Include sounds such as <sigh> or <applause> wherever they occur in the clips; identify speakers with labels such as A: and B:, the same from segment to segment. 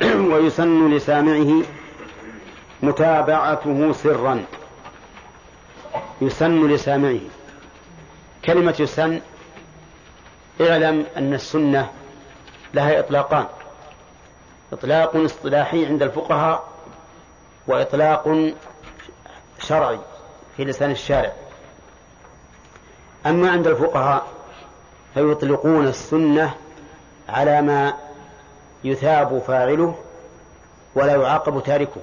A: <clears throat> ويسن لسامعه متابعته سرا. يسن لسامعه. كلمة يسن اعلم أن السنة لها إطلاقان. إطلاق اصطلاحي عند الفقهاء وإطلاق شرعي في لسان الشارع. أما عند الفقهاء فيطلقون السنة على ما يثاب فاعله ولا يعاقب تاركه.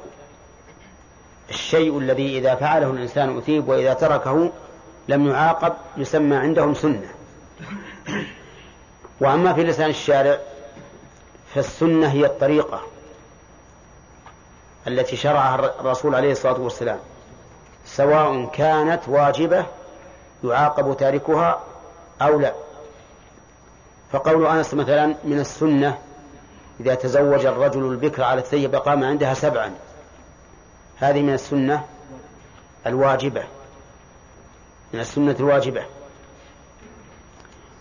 A: الشيء الذي إذا فعله الإنسان أثيب وإذا تركه لم يعاقب يسمى عندهم سنة. وأما في لسان الشارع فالسنة هي الطريقة التي شرعها الرسول عليه الصلاة والسلام. سواء كانت واجبة يعاقب تاركها أو لا. فقول أنس مثلا من السنة إذا تزوج الرجل البكر على الثيب قام عندها سبعا. هذه من السنة الواجبة. من السنة الواجبة.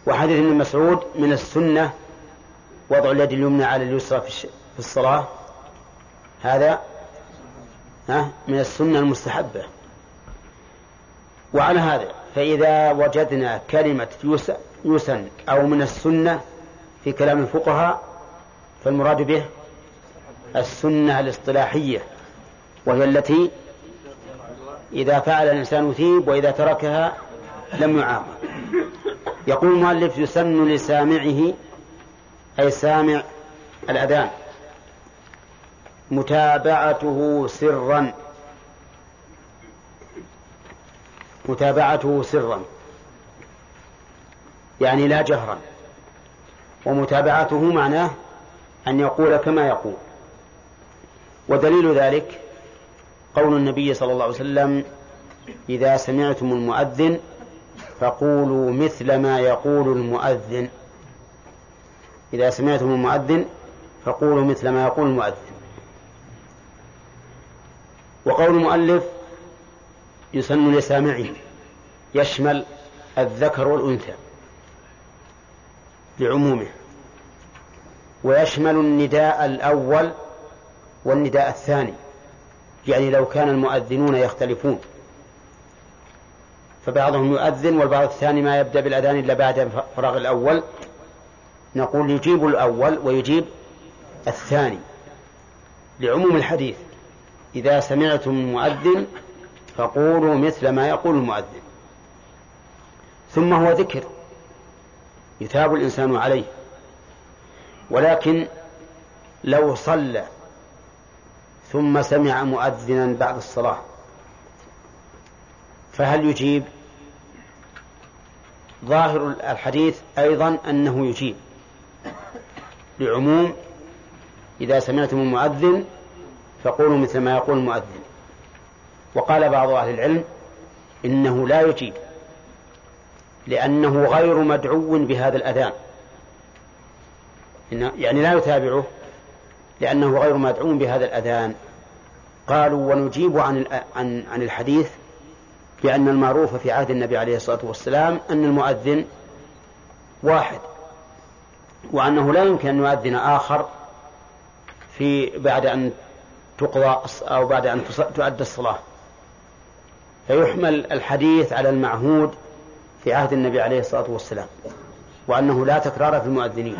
A: وحديث ابن مسعود من السنة وضع اليد اليمنى على اليسرى في الصلاة. هذا من السنة المستحبة. وعلى هذا فإذا وجدنا كلمة يسن أو من السنة في كلام الفقهاء فالمراد به السنة الاصطلاحية وهي التي إذا فعل الإنسان ثيب وإذا تركها لم يعاقب. يقول المؤلف يسن لسامعه أي سامع الأذان متابعته سرا. متابعته سرا يعني لا جهرا. ومتابعته معناه أن يقول كما يقول. ودليل ذلك قول النبي صلى الله عليه وسلم إذا سمعتم المؤذن فقولوا مثل ما يقول المؤذن. إذا سمعتم المؤذن فقولوا مثل ما يقول المؤذن. وقول المؤلف يسن لسامعه يشمل الذكر والأنثى لعمومه. ويشمل النداء الأول والنداء الثاني يعني لو كان المؤذنون يختلفون. فبعضهم يؤذن والبعض الثاني ما يبدأ بالأذان إلا بعد فراغ الأول. نقول يجيب الأول ويجيب الثاني. لعموم الحديث إذا سمعتم المؤذن فقولوا مثل ما يقول المؤذن. ثم هو ذكر يثاب الإنسان عليه. ولكن لو صلى ثم سمع مؤذنا بعد الصلاة فهل يجيب؟ ظاهر الحديث أيضا أنه يجيب لعموم إذا سمعتم المؤذن فقولوا مثل ما يقول المؤذن وقال بعض أهل العلم إنه لا يجيب لأنه غير مدعو بهذا الأذان. يعني لا يتابعه لأنه غير مدعو بهذا الأذان. قالوا ونجيب عن عن عن الحديث بأن المعروف في عهد النبي عليه الصلاة والسلام أن المؤذن واحد وأنه لا يمكن أن يؤذن آخر في بعد أن تقضى أو بعد أن تؤدى الصلاة. فيحمل الحديث على المعهود في عهد النبي عليه الصلاة والسلام وأنه لا تكرار في المؤذنين.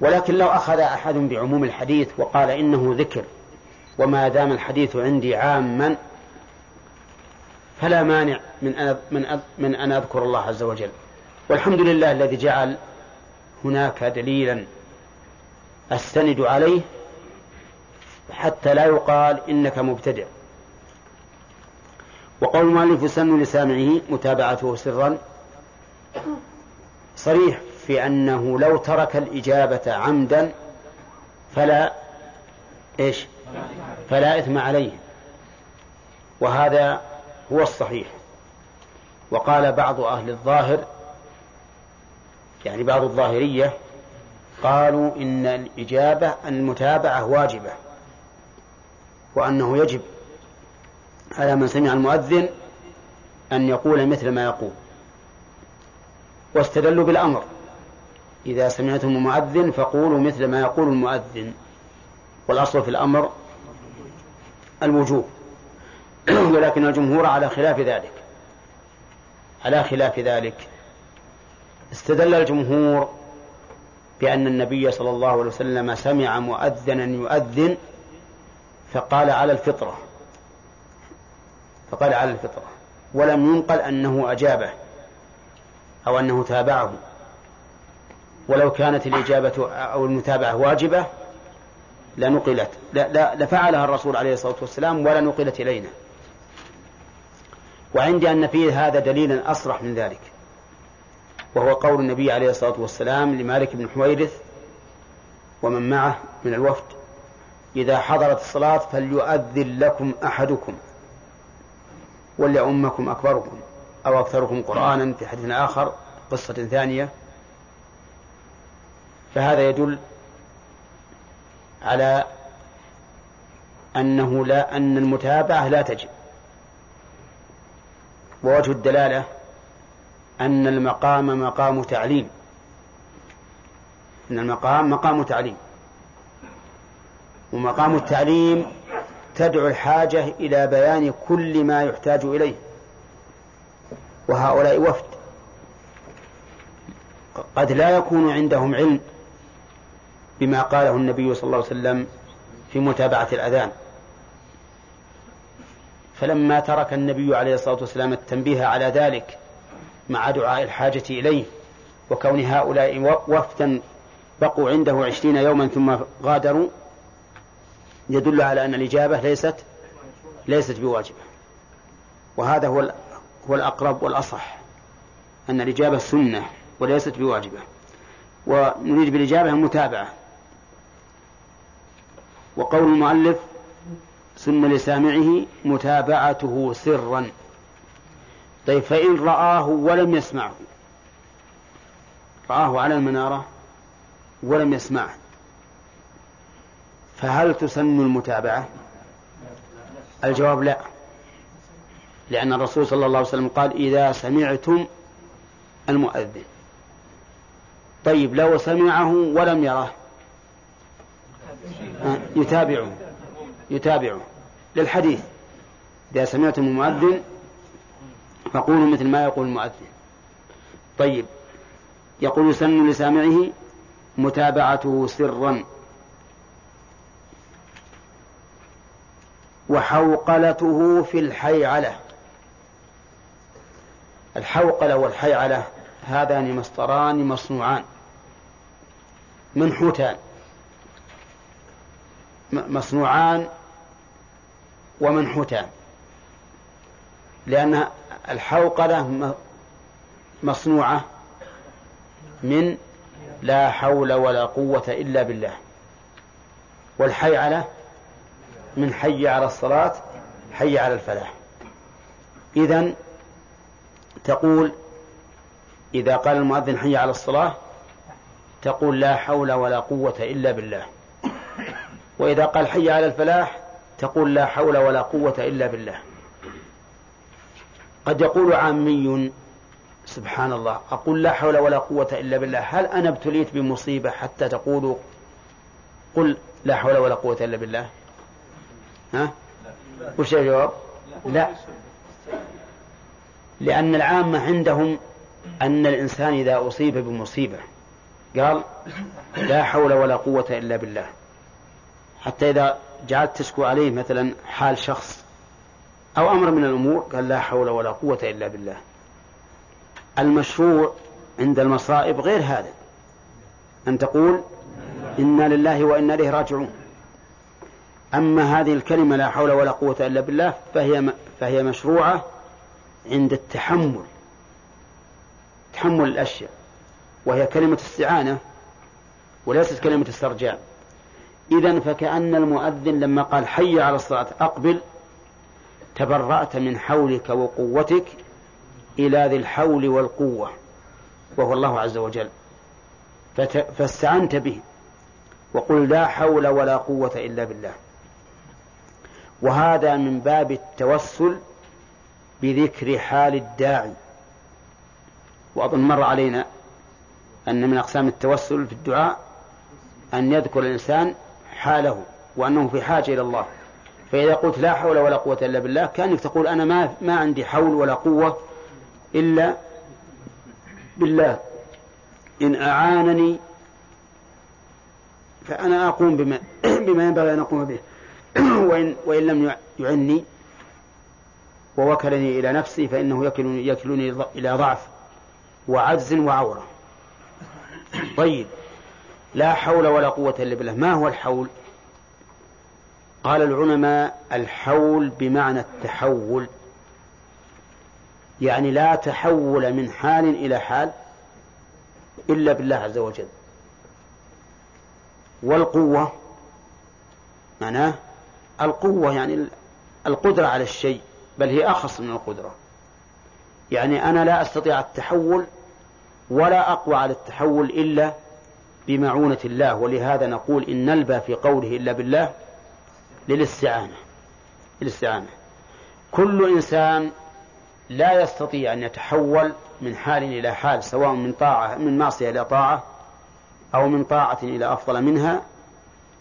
A: ولكن لو أخذ أحد بعموم الحديث وقال إنه ذكر وما دام الحديث عندي عاما فلا مانع من أن من من أن أذكر الله عز وجل. والحمد لله الذي جعل هناك دليلا أستند عليه حتى لا يقال إنك مبتدع. وقول المؤلف سن لسامعه متابعته سرا صريح. في أنه لو ترك الإجابة عمدا فلا إيش؟ فلا إثم عليه. وهذا هو الصحيح. وقال بعض أهل الظاهر يعني بعض الظاهرية قالوا إن الإجابة المتابعة واجبة وأنه يجب على من سمع المؤذن أن يقول مثل ما يقول واستدلوا بالأمر. إذا سمعتم المؤذن فقولوا مثل ما يقول المؤذن. والأصل في الأمر الوجوب. <clears throat> ولكن الجمهور على خلاف ذلك. على خلاف ذلك. استدل الجمهور بأن النبي صلى الله عليه وسلم سمع مؤذنا يؤذن فقال على الفطرة. فقال على الفطرة. ولم ينقل أنه أجابه أو أنه تابعه. ولو كانت الإجابة أو المتابعة واجبة لنقلت لفعلها الرسول عليه الصلاة والسلام ولا نقلت إلينا. وعندي أن فيه هذا دليلا أصرح من ذلك وهو قول النبي عليه الصلاة والسلام لمالك بن حويرث ومن معه من الوفد إذا حضرت الصلاة فليؤذن لكم أحدكم وليؤمكم أكبركم أو أكثركم قرآنا في حديث آخر قصة ثانية فهذا يدل على أنه لا أن المتابعة لا تجب. ووجه الدلالة أن المقام مقام تعليم. أن المقام مقام تعليم. ومقام التعليم تدعو الحاجة إلى بيان كل ما يحتاج إليه. وهؤلاء وفد. قد لا يكون عندهم علم. بما قاله النبي صلى الله عليه وسلم في متابعة الأذان. فلما ترك النبي عليه الصلاة والسلام التنبيه على ذلك مع دعاء الحاجة إليه وكون هؤلاء وفدا بقوا عنده عشرين يوما ثم غادروا يدل على أن الإجابة ليست ليست بواجبة. وهذا هو هو الأقرب والأصح أن الإجابة سنة وليست بواجبة. ونريد بالإجابة المتابعة. وقول المؤلف سن لسامعه متابعته سرا. طيب فإن رآه ولم يسمعه. رآه على المنارة ولم يسمعه. فهل تسن المتابعة؟ الجواب لا. لأن الرسول صلى الله عليه وسلم قال إذا سمعتم المؤذن. طيب لو سمعه ولم يره. يتابعه يتابعه للحديث. إذا سمعتم المؤذن فقولوا مثل ما يقول المؤذن. طيب يقول يسن لسامعه متابعته سرا. وحوقلته في الحيعلة. الحوقلة والحيعلة هذان مسطران مصنوعان منحوتان. مصنوعان ومنحوتان. لأن الحوقلة مصنوعة من لا حول ولا قوة إلا بالله. والحيعلة من حي على الصلاة حي على الفلاح. إذا تقول إذا قال المؤذن حي على الصلاة تقول لا حول ولا قوة إلا بالله. وإذا قال حي على الفلاح تقول لا حول ولا قوة إلا بالله. قد يقول عامي سبحان الله أقول لا حول ولا قوة إلا بالله. هل أنا ابتليت بمصيبة حتى تقولوا قل لا حول ولا قوة إلا بالله؟ ها؟ وش الجواب؟ لا. لأن العامة عندهم أن الإنسان إذا أصيب بمصيبة قال لا حول ولا قوة إلا بالله. حتى إذا جعلت تشكو عليه مثلا حال شخص أو أمر من الأمور قال لا حول ولا قوة إلا بالله. المشروع عند المصائب غير هذا. أن تقول إنا لله وإنا إليه راجعون. أما هذه الكلمة لا حول ولا قوة إلا بالله فهي فهي مشروعة عند التحمل. تحمل الأشياء. وهي كلمة استعانة وليست كلمة استرجاع. إذا فكأن المؤذن لما قال حي على الصلاة أقبل تبرأت من حولك وقوتك إلى ذي الحول والقوة وهو الله عز وجل. فاستعنت به وقل لا حول ولا قوة إلا بالله. وهذا من باب التوسل بذكر حال الداعي. وأظن مر علينا أن من أقسام التوسل في الدعاء أن يذكر الإنسان حاله وأنه في حاجة إلى الله. فإذا قلت لا حول ولا قوة إلا بالله كأنك تقول أنا ما ما عندي حول ولا قوة إلا بالله. إن أعانني فأنا أقوم بما <clears throat> بما ينبغي أن أقوم به. <clears throat> وإن وإن لم يعني ووكلني إلى نفسي فإنه يكلني, يكلني إلى ضعف وعجز وعورة. طيب. لا حول ولا قوة إلا بالله. ما هو الحول؟ قال العلماء الحول بمعنى التحول. يعني لا تحول من حال إلى حال إلا بالله عز وجل. والقوة معناه القوة يعني القدرة على الشيء بل هي أخص من القدرة. يعني أنا لا أستطيع التحول ولا أقوى على التحول إلا بمعونة الله ولهذا نقول إن نلبى في قوله إلا بالله للاستعانة للاستعانة. كل إنسان لا يستطيع أن يتحول من حال إلى حال سواء من طاعة من معصية إلى طاعة أو من طاعة إلى أفضل منها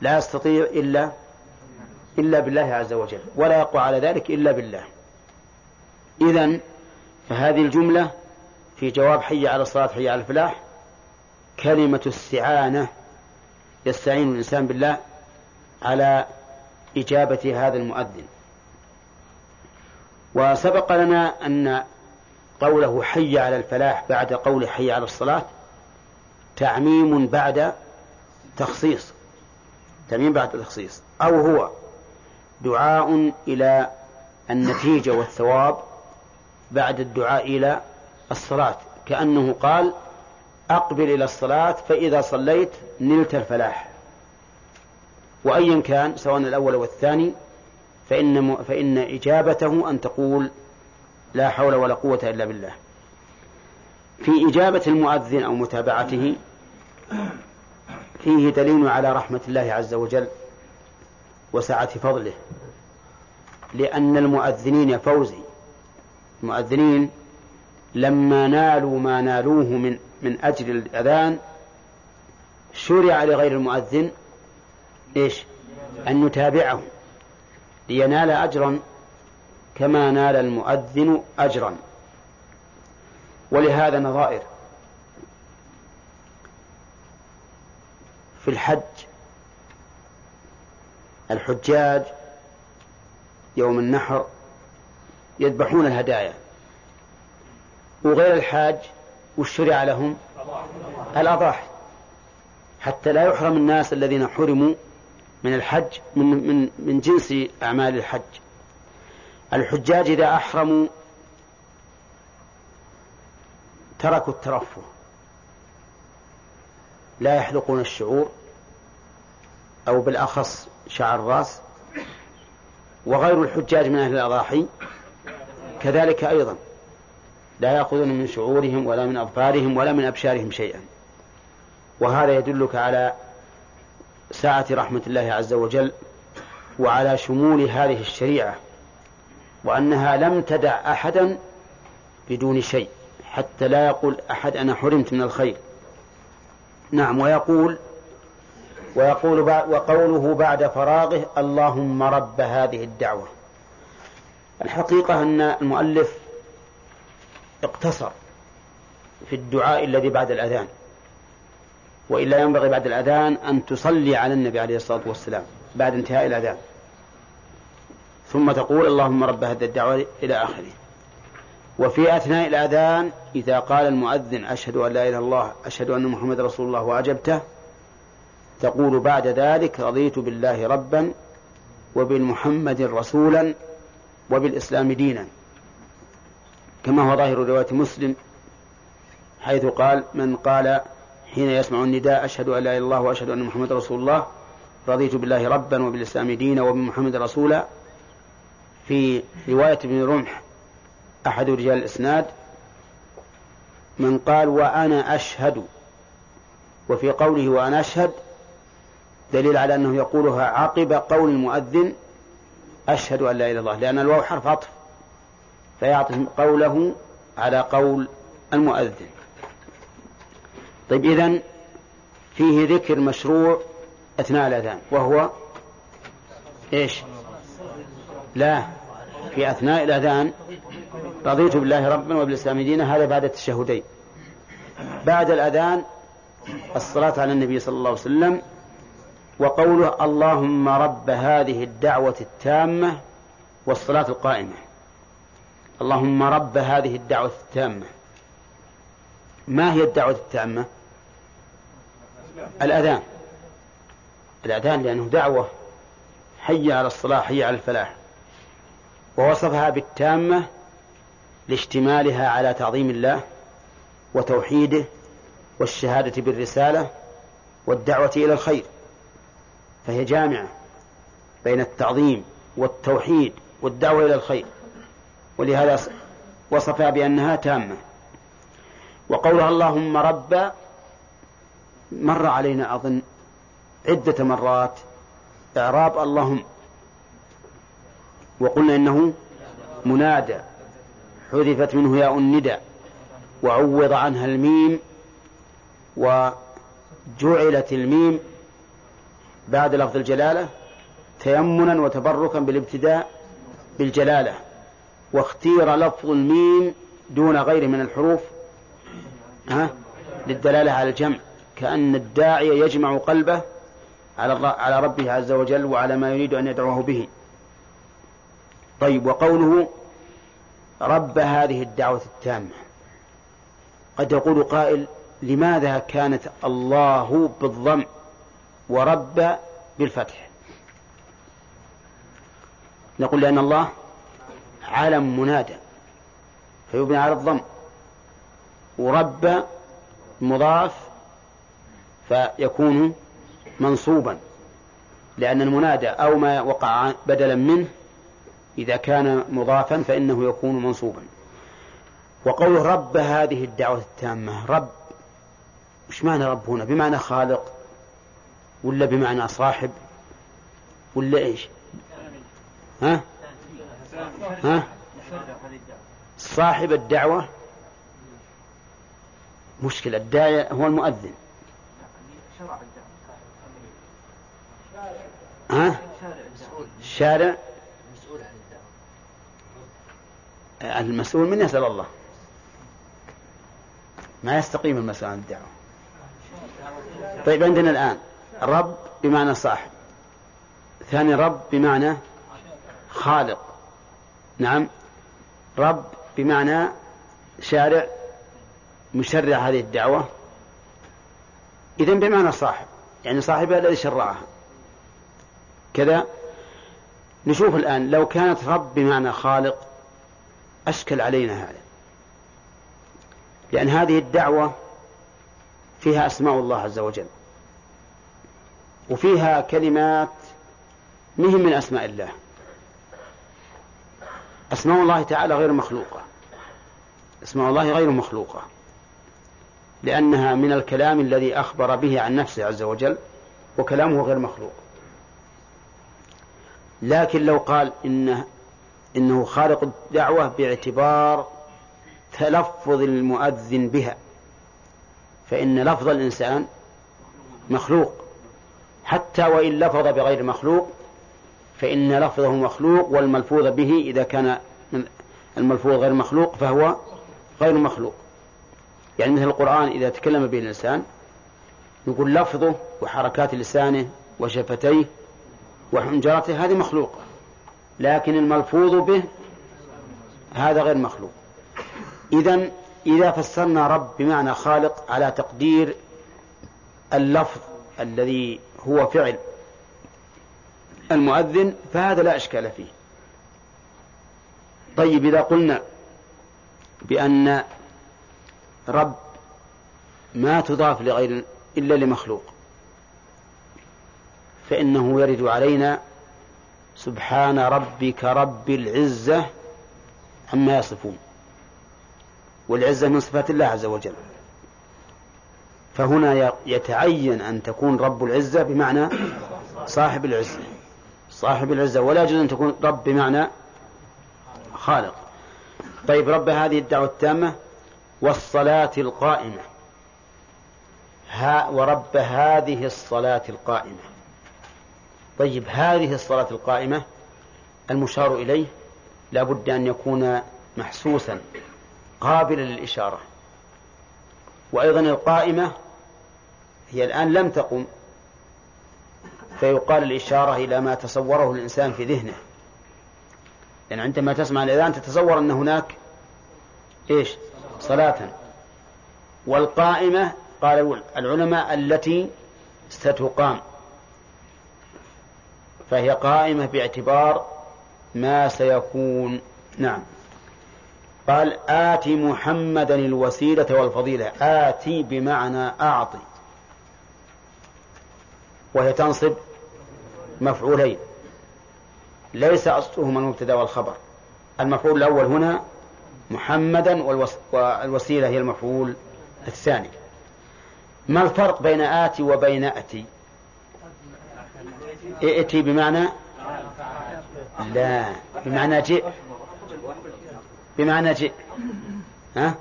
A: لا يستطيع إلا إلا بالله عز وجل ولا يقوى على ذلك إلا بالله. إذا فهذه الجملة في جواب حي على الصلاة حي على الفلاح. كلمة استعانة يستعين الإنسان بالله على إجابة هذا المؤذن. وسبق لنا أن قوله حي على الفلاح بعد قول حي على الصلاة تعميم بعد تخصيص. تعميم بعد تخصيص. أو هو دعاء إلى النتيجة والثواب بعد الدعاء إلى الصلاة. كأنه قال أقبل إلى الصلاة فإذا صليت نلت الفلاح. وأيا كان سواء الأول أو الثاني فإن, فإن إجابته أن تقول لا حول ولا قوة إلا بالله. في إجابة المؤذن أو متابعته فيه دليل على رحمة الله عز وجل وسعة فضله. لأن المؤذنين فوزي. المؤذنين لما نالوا ما نالوه من من أجل الأذان شرع لغير المؤذن إيش؟ أن يتابعه لينال أجرا كما نال المؤذن أجرا. ولهذا نظائر في الحج الحجاج يوم النحر يذبحون الهدايا. وغير الحاج والشرع لهم الأضاحي. حتى لا يحرم الناس الذين حرموا من الحج من من من جنس أعمال الحج. الحجاج إذا أحرموا تركوا الترفه. لا يحلقون الشعور أو بالأخص شعر الرأس. وغير الحجاج من أهل الأضاحي كذلك أيضا. لا يأخذون من شعورهم ولا من أظفارهم ولا من أبشارهم شيئا. وهذا يدلك على سعة رحمة الله عز وجل وعلى شمول هذه الشريعة وأنها لم تدع أحدا بدون شيء حتى لا يقول أحد أنا حرمت من الخير. نعم ويقول ويقول وقوله بعد فراغه اللهم رب هذه الدعوة. الحقيقة أن المؤلف اقتصر في الدعاء الذي بعد الأذان. وإلا ينبغي بعد الأذان أن تصلي على النبي عليه الصلاة والسلام بعد انتهاء الأذان. ثم تقول اللهم رب هذه الدعوة إلى آخره. وفي أثناء الأذان إذا قال المؤذن أشهد أن لا إله إلا الله أشهد أن محمد رسول الله وأجبته تقول بعد ذلك رضيت بالله ربا وبالمحمد رسولا وبالإسلام دينا. كما هو ظاهر رواية مسلم حيث قال من قال حين يسمع النداء أشهد أن لا إله إلا الله وأشهد أن محمد رسول الله رضيت بالله ربا وبالإسلام دينا وبمحمد رسولا. في رواية ابن رمح أحد رجال الإسناد من قال وأنا أشهد وفي قوله وأنا أشهد دليل على أنه يقولها عقب قول المؤذن أشهد أن لا إله إلا الله لأن الواو حرف عطف. فيعطف قوله على قول المؤذن. طيب إذن فيه ذكر مشروع أثناء الأذان وهو إيش؟ لا في أثناء الأذان رضيت بالله ربا وبالإسلام دينا هذا بعد التشهدين. بعد الأذان الصلاة على النبي صلى الله عليه وسلم وقوله اللهم رب هذه الدعوة التامة والصلاة القائمة. اللهم رب هذه الدعوة التامة. ما هي الدعوة التامة؟ الأذان. الأذان لأنه دعوة حي على الصلاة حي على الفلاح. ووصفها بالتامة لاشتمالها على تعظيم الله وتوحيده والشهادة بالرسالة والدعوة إلى الخير. فهي جامعة بين التعظيم والتوحيد والدعوة إلى الخير. ولهذا وصفها بأنها تامة. وقولها اللهم رب مر علينا أظن عدة مرات إعراب اللهم. وقلنا إنه منادى. حذفت منه ياء الندى. وعوض عنها الميم. وجعلت الميم بعد لفظ الجلالة تيمنا وتبركا بالابتداء بالجلالة. واختير لفظ الميم دون غيره من الحروف ها؟ للدلالة على الجمع. كأن الداعي يجمع قلبه على على ربه عز وجل وعلى ما يريد أن يدعوه به. طيب وقوله رب هذه الدعوة التامة. قد يقول قائل لماذا كانت الله بالضم ورب بالفتح؟ نقول لأن الله علم منادى فيبنى على الضم. ورب مضاف فيكون منصوبا. لأن المنادى أو ما وقع بدلا منه إذا كان مضافا فإنه يكون منصوبا. وقول رب هذه الدعوة التامة رب وش معنى رب هنا؟ بمعنى خالق ولا بمعنى صاحب ولا إيش؟ ها؟ ها؟ صاحب الدعوة. مشكلة الداعية هو المؤذن. ها؟ الشارع المسؤول من يسأل الله. ما يستقيم المسألة عن الدعوة. طيب عندنا الآن رب بمعنى صاحب ثاني رب بمعنى خالق. نعم. رب بمعنى شارع مشرع هذه الدعوة. إذا بمعنى صاحب يعني صاحبها الذي شرعها. كذا. نشوف الآن لو كانت رب بمعنى خالق أشكل علينا هذا. لأن هذه الدعوة فيها أسماء الله عز وجل. وفيها كلمات مهم من أسماء الله. أسماء الله تعالى غير مخلوقة. أسماء الله غير مخلوقة. لأنها من الكلام الذي أخبر به عن نفسه عز وجل وكلامه غير مخلوق. لكن لو قال إنه إنه خالق الدعوة باعتبار تلفظ المؤذن بها فإن لفظ الإنسان مخلوق حتى وإن لفظ بغير مخلوق فإن لفظه مخلوق والملفوظ به إذا كان الملفوظ غير مخلوق فهو غير مخلوق. يعني مثل القرآن إذا تكلم به الإنسان نقول لفظه وحركات لسانه وشفتيه وحنجرته هذه مخلوقة لكن الملفوظ به هذا غير مخلوق. إذا إذا فسرنا رب بمعنى خالق على تقدير اللفظ الذي هو فعل المؤذن فهذا لا إشكال فيه. طيب إذا قلنا بأن رب ما تضاف لغير إلا لمخلوق فإنه يرد علينا سبحان ربك رب العزة عما يصفون. والعزة من صفات الله عز وجل. فهنا يتعين أن تكون رب العزة بمعنى صاحب العزة. صاحب العزة ولا يجوز أن تكون رب بمعنى خالق. طيب رب هذه الدعوة التامة والصلاة القائمة. ها ورب هذه الصلاة القائمة. طيب هذه الصلاة القائمة المشار إليه لا بد أن يكون محسوسا قابلا للإشارة. وأيضا القائمة هي الآن لم تقم فيقال الإشارة إلى ما تصوره الإنسان في ذهنه. لأن يعني عندما تسمع الأذان تتصور أن هناك إيش؟ صلاة. والقائمة قال العلماء التي ستقام. فهي قائمة باعتبار ما سيكون. نعم. قال آت محمدا الوسيلة والفضيلة. آتي بمعنى أعطي. وهي تنصب مفعولين. ليس أصلهما المبتدا والخبر. المفعول الأول هنا محمدا والوسيلة هي المفعول الثاني. ما الفرق بين آتي وبين أتي؟ ائتي بمعنى؟ لا. بمعنى جئ. بمعنى جئ. ها؟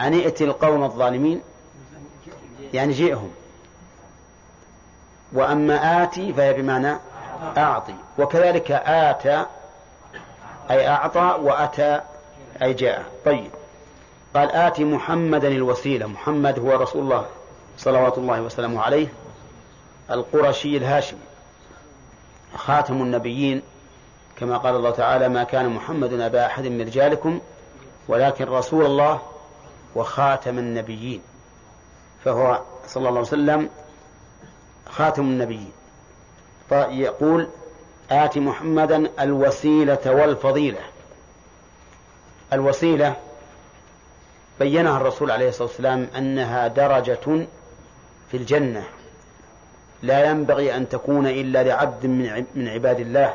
A: أن ائتي القوم الظالمين. يعني جئهم. وأما آتي فهي بمعنى أعطي. وكذلك آتى أي أعطى وأتى أي جاء. طيب. قال آتي محمدا الوسيلة. محمد هو رسول الله صلوات الله وسلامه عليه القرشي الهاشمي خاتم النبيين. كما قال الله تعالى ما كان محمد أبا أحد من رجالكم ولكن رسول الله وخاتم النبيين. فهو صلى الله عليه وسلم خاتم النبيين. فيقول آت محمدا الوسيلة والفضيلة. الوسيلة بينها الرسول عليه الصلاة والسلام أنها درجة في الجنة. لا ينبغي أن تكون إلا لعبد من عباد الله.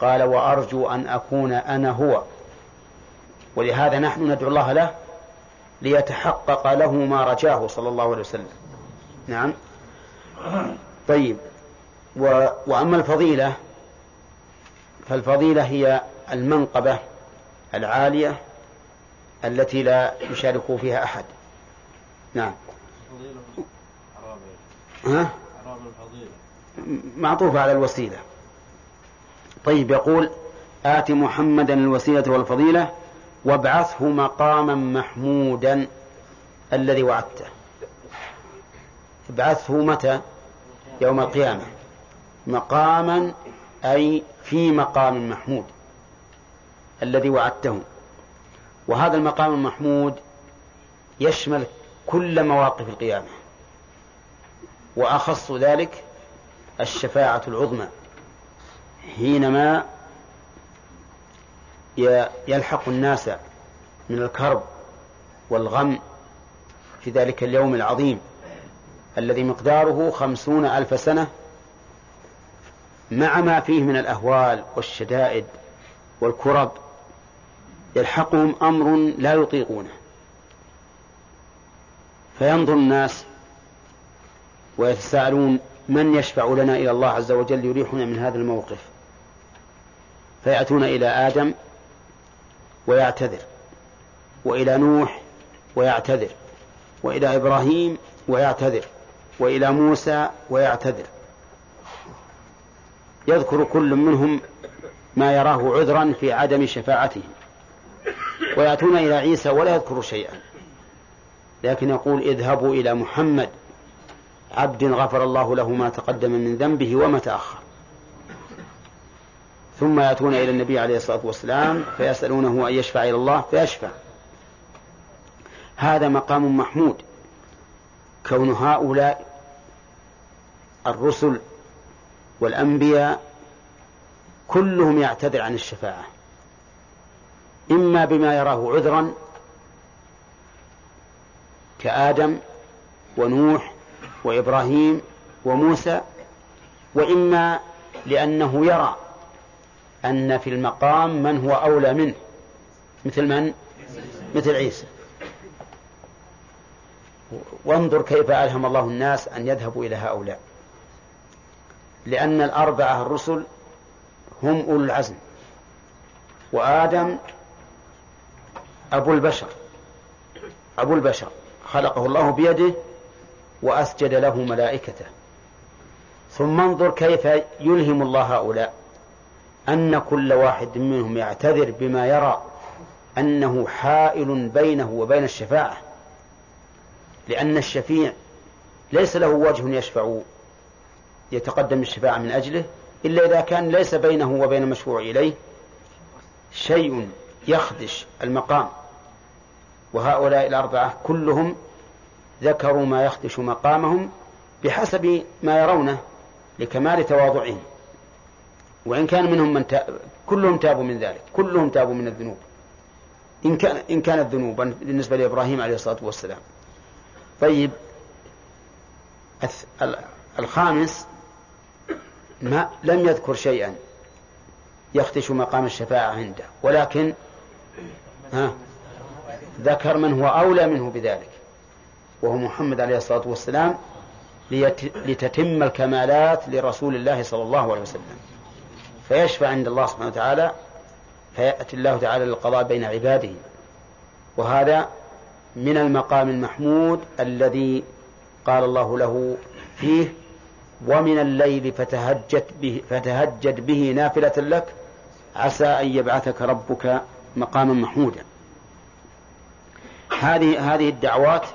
A: قال وأرجو أن أكون أنا هو. ولهذا نحن ندعو الله له ليتحقق له ما رجاه صلى الله عليه وسلم. نعم. طيب. و... وأما الفضيلة فالفضيلة هي المنقبة العالية التي لا يشارك فيها أحد. نعم. ها؟ معطوفة على الوسيلة. طيب يقول آت محمدا الوسيلة والفضيلة وابعثه مقاما محمودا الذي وعدته. ابعثه متى؟ يوم القيامة. مقاما أي في مقام محمود الذي وعدته. وهذا المقام المحمود يشمل كل مواقف القيامة. وأخص ذلك الشفاعة العظمى. حينما يلحق الناس من الكرب والغم في ذلك اليوم العظيم الذي مقداره خمسون ألف سنة مع ما فيه من الأهوال والشدائد والكرب يلحقهم أمر لا يطيقونه. فينظر الناس ويتساءلون من يشفع لنا إلى الله عز وجل يريحنا من هذا الموقف؟ فيأتون إلى آدم ويعتذر وإلى نوح ويعتذر وإلى إبراهيم ويعتذر. وإلى موسى ويعتذر. يذكر كل منهم ما يراه عذرا في عدم شفاعته. ويأتون إلى عيسى ولا يذكر شيئا. لكن يقول اذهبوا إلى محمد. عبد غفر الله له ما تقدم من ذنبه وما تأخر. ثم يأتون إلى النبي عليه الصلاة والسلام فيسألونه أن يشفع إلى الله فيشفع. هذا مقام محمود. كون هؤلاء الرسل والأنبياء كلهم يعتذر عن الشفاعة. إما بما يراه عذرا كآدم ونوح وإبراهيم وموسى وإما لأنه يرى أن في المقام من هو أولى منه مثل من؟ مثل عيسى. وانظر كيف ألهم الله الناس أن يذهبوا إلى هؤلاء. لأن الأربعة الرسل هم أولو العزم وآدم أبو البشر أبو البشر خلقه الله بيده وأسجد له ملائكته. ثم انظر كيف يلهم الله هؤلاء أن كل واحد منهم يعتذر بما يرى أنه حائل بينه وبين الشفاعة لأن الشفيع ليس له وجه يشفع يتقدم الشفاعة من أجله إلا إذا كان ليس بينه وبين المشفوع إليه شيء يخدش المقام. وهؤلاء الأربعة كلهم ذكروا ما يخدش مقامهم بحسب ما يرونه لكمال تواضعهم. وإن كان منهم من تاب كلهم تابوا من ذلك كلهم تابوا من الذنوب. إن كان إن كانت ذنوبا بالنسبة لإبراهيم عليه الصلاة والسلام. طيب الخامس ما لم يذكر شيئا يختش مقام الشفاعة عنده ولكن ها ذكر من هو أولى منه بذلك وهو محمد عليه الصلاة والسلام لتتم الكمالات لرسول الله صلى الله عليه وسلم. فيشفع عند الله سبحانه وتعالى فيأتي الله تعالى للقضاء بين عباده. وهذا من المقام المحمود الذي قال الله له فيه ومن الليل فتهجد به, فتهجد به نافلة لك عسى أن يبعثك ربك مقاما محمودا. هذه هذه الدعوات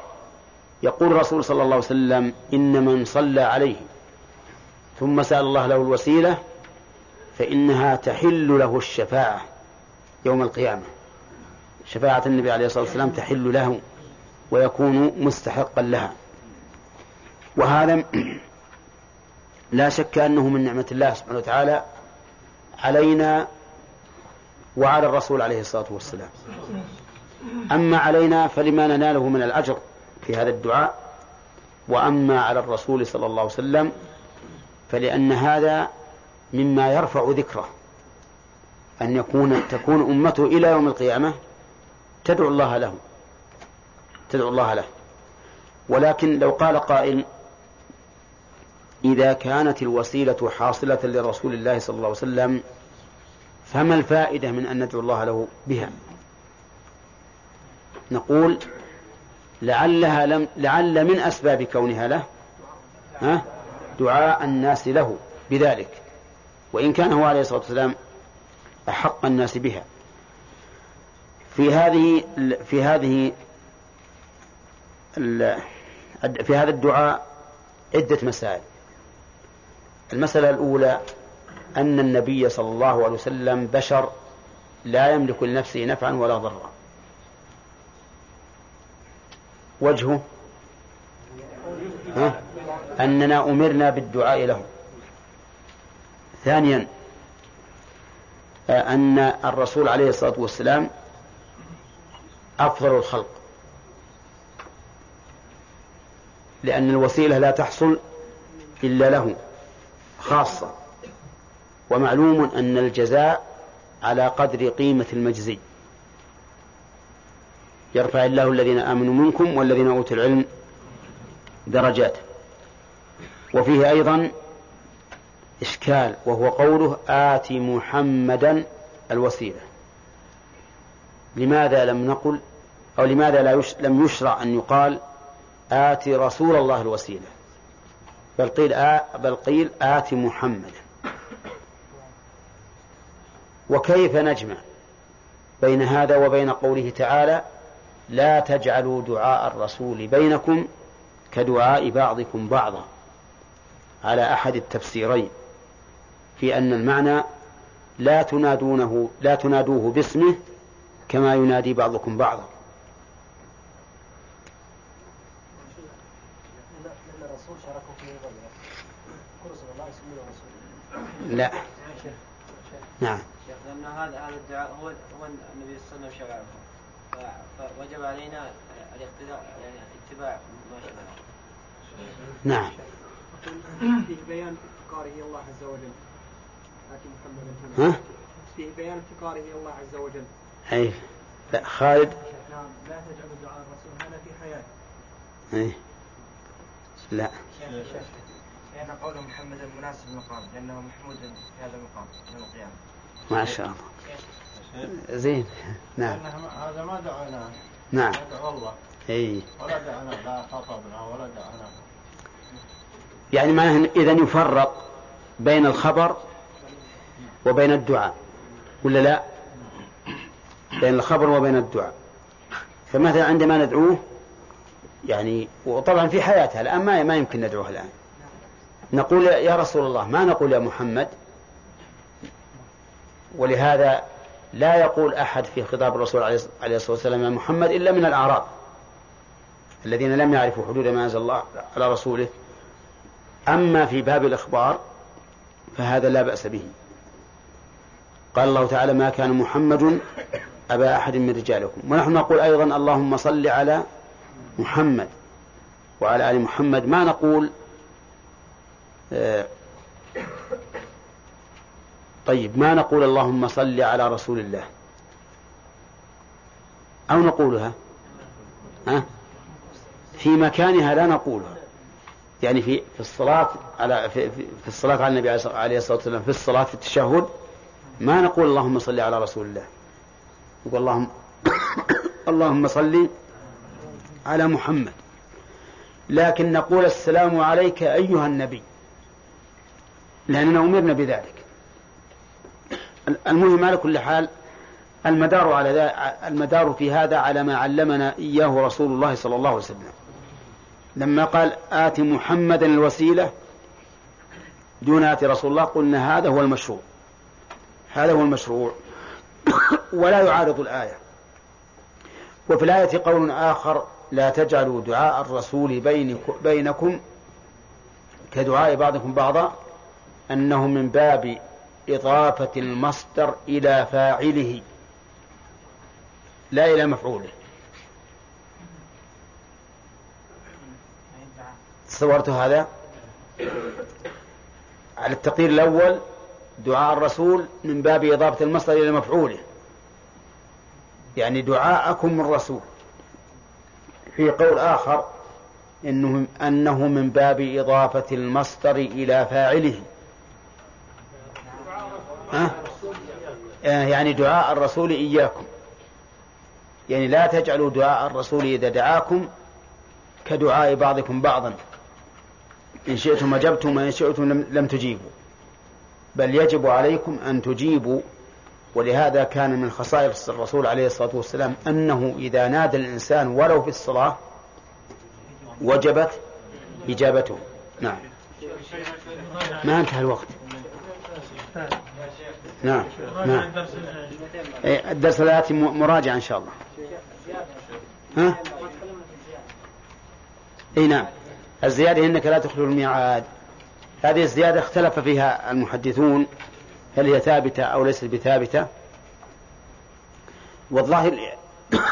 A: يقول الرسول صلى الله عليه وسلم إن من صلى عليه ثم سأل الله له الوسيلة فإنها تحل له الشفاعة يوم القيامة. شفاعة النبي عليه الصلاة والسلام تحل له ويكون مستحقا لها. وهذا لا شك أنه من نعمة الله سبحانه وتعالى علينا وعلى الرسول عليه الصلاة والسلام. أما علينا فلما نناله من الأجر في هذا الدعاء وأما على الرسول صلى الله عليه وسلم فلأن هذا مما يرفع ذكره أن يكون تكون أمته إلى يوم القيامة تدعو الله له تدعو الله له. ولكن لو قال قائل إذا كانت الوسيلة حاصلة لرسول الله صلى الله عليه وسلم فما الفائدة من أن ندعو الله له بها؟ نقول لعلها لم لعل من أسباب كونها له ها؟ دعاء الناس له بذلك. وإن كان هو عليه الصلاة والسلام أحق الناس بها. في هذه في هذه في هذا الدعاء عدة مسائل. المسألة الأولى أن النبي صلى الله عليه وسلم بشر لا يملك لنفسه نفعا ولا ضرا. وجهه؟ أننا أمرنا بالدعاء له. ثانيا أن الرسول عليه الصلاة والسلام أفضل الخلق. لأن الوسيلة لا تحصل إلا له. خاصة. ومعلوم أن الجزاء على قدر قيمة المجزي. يرفع الله الذين آمنوا منكم والذين أوتوا العلم درجات وفيه أيضا إشكال وهو قوله آت محمدا الوسيلة. لماذا لم نقل أو لماذا لا يش... لم يشرع أن يقال آت رسول الله الوسيلة؟ بل قيل. بل قيل آت محمدا وكيف نجمع بين هذا وبين قوله تعالى لا تجعلوا دعاء الرسول بينكم كدعاء بعضكم بعضا؟ على أحد التفسيرين. في أن المعنى لا تنادونه لا تنادوه باسمه كما ينادي بعضكم بعضا. لا. نعم.
B: لأن هذا هذا الدعاء هو هو النبي صلى الله عليه وسلم شرعه. فوجب علينا الاقتداء يعني اتباع ما شرعه
A: نعم.
C: فيه بيان افتقاره إلى الله عز وجل. لكن محمد
A: ها؟
C: فيه بيان افتقاره إلى الله عز وجل.
A: أي لا خالد؟
C: نعم. لا تجعلوا دعاء الرسول هذا في حياته
A: أي. لا.
D: لأن قول محمد مناسب المقام لأنه محمود في هذا المقام يوم القيامة.
A: ما شاء الله. زين. نعم.
E: هذا ما دعانا
A: نعم.
E: ندعو الله.
A: إي.
E: ولا دعانا لا خطبنا ولا دعانا
A: يعني معناه إذا يفرق بين الخبر وبين الدعاء ولا لا؟ بين الخبر وبين الدعاء. فمثلا عندما ندعوه يعني وطبعا في حياتها الآن ما ما يمكن ندعوها الآن. نقول يا رسول الله ما نقول يا محمد؟ ولهذا لا يقول أحد في خطاب الرسول عليه الصلاة والسلام يا محمد إلا من الأعراب الذين لم يعرفوا حدود ما أنزل الله على رسوله. أما في باب الإخبار فهذا لا بأس به. قال الله تعالى ما كان محمد أبا أحد من رجالكم. ونحن نقول أيضا اللهم صل على محمد وعلى آل محمد. ما نقول طيب ما نقول اللهم صل على رسول الله؟ أو نقولها؟ ها؟ في مكانها لا نقولها. يعني في في الصلاة على في, في الصلاة على النبي عليه الصلاة والسلام في الصلاة في التشهد ما نقول اللهم صل على رسول الله؟ نقول اللهم <coughs> اللهم صل على محمد. لكن نقول السلام عليك أيها النبي. لأننا أمرنا بذلك. المهم على كل حال المدار على المدار في هذا على ما علمنا إياه رسول الله صلى الله عليه وسلم. لما قال آت محمدا الوسيلة دون آت رسول الله قلنا هذا هو المشروع. هذا هو المشروع. <coughs> ولا يعارض الآية. وفي الآية قول آخر لا تجعلوا دعاء الرسول بينكم كدعاء بعضكم بعضا. أنه من باب إضافة المصدر إلى فاعله لا إلى مفعوله. تصورت هذا؟ على التقدير الأول دعاء الرسول من باب إضافة المصدر إلى مفعوله. يعني دعاءكم الرسول. في قول آخر إنه أنه من باب إضافة المصدر إلى فاعله. ها؟ آه، يعني دعاء الرسول إياكم. يعني لا تجعلوا دعاء الرسول إذا دعاكم كدعاء بعضكم بعضا. إن شئتم أجبتم وإن شئتم لم تجيبوا. بل يجب عليكم أن تجيبوا ولهذا كان من خصائص الرسول عليه الصلاة والسلام أنه إذا نادى الإنسان ولو في الصلاة وجبت إجابته. نعم. ما انتهى الوقت. نعم نعم. إيه، الدرس الآتي مراجعة إن شاء الله. ها؟ إي نعم. الزيادة انك لا تخلو الميعاد. هذه الزيادة اختلف فيها المحدثون هل هي ثابتة أو ليست بثابتة. والظاهر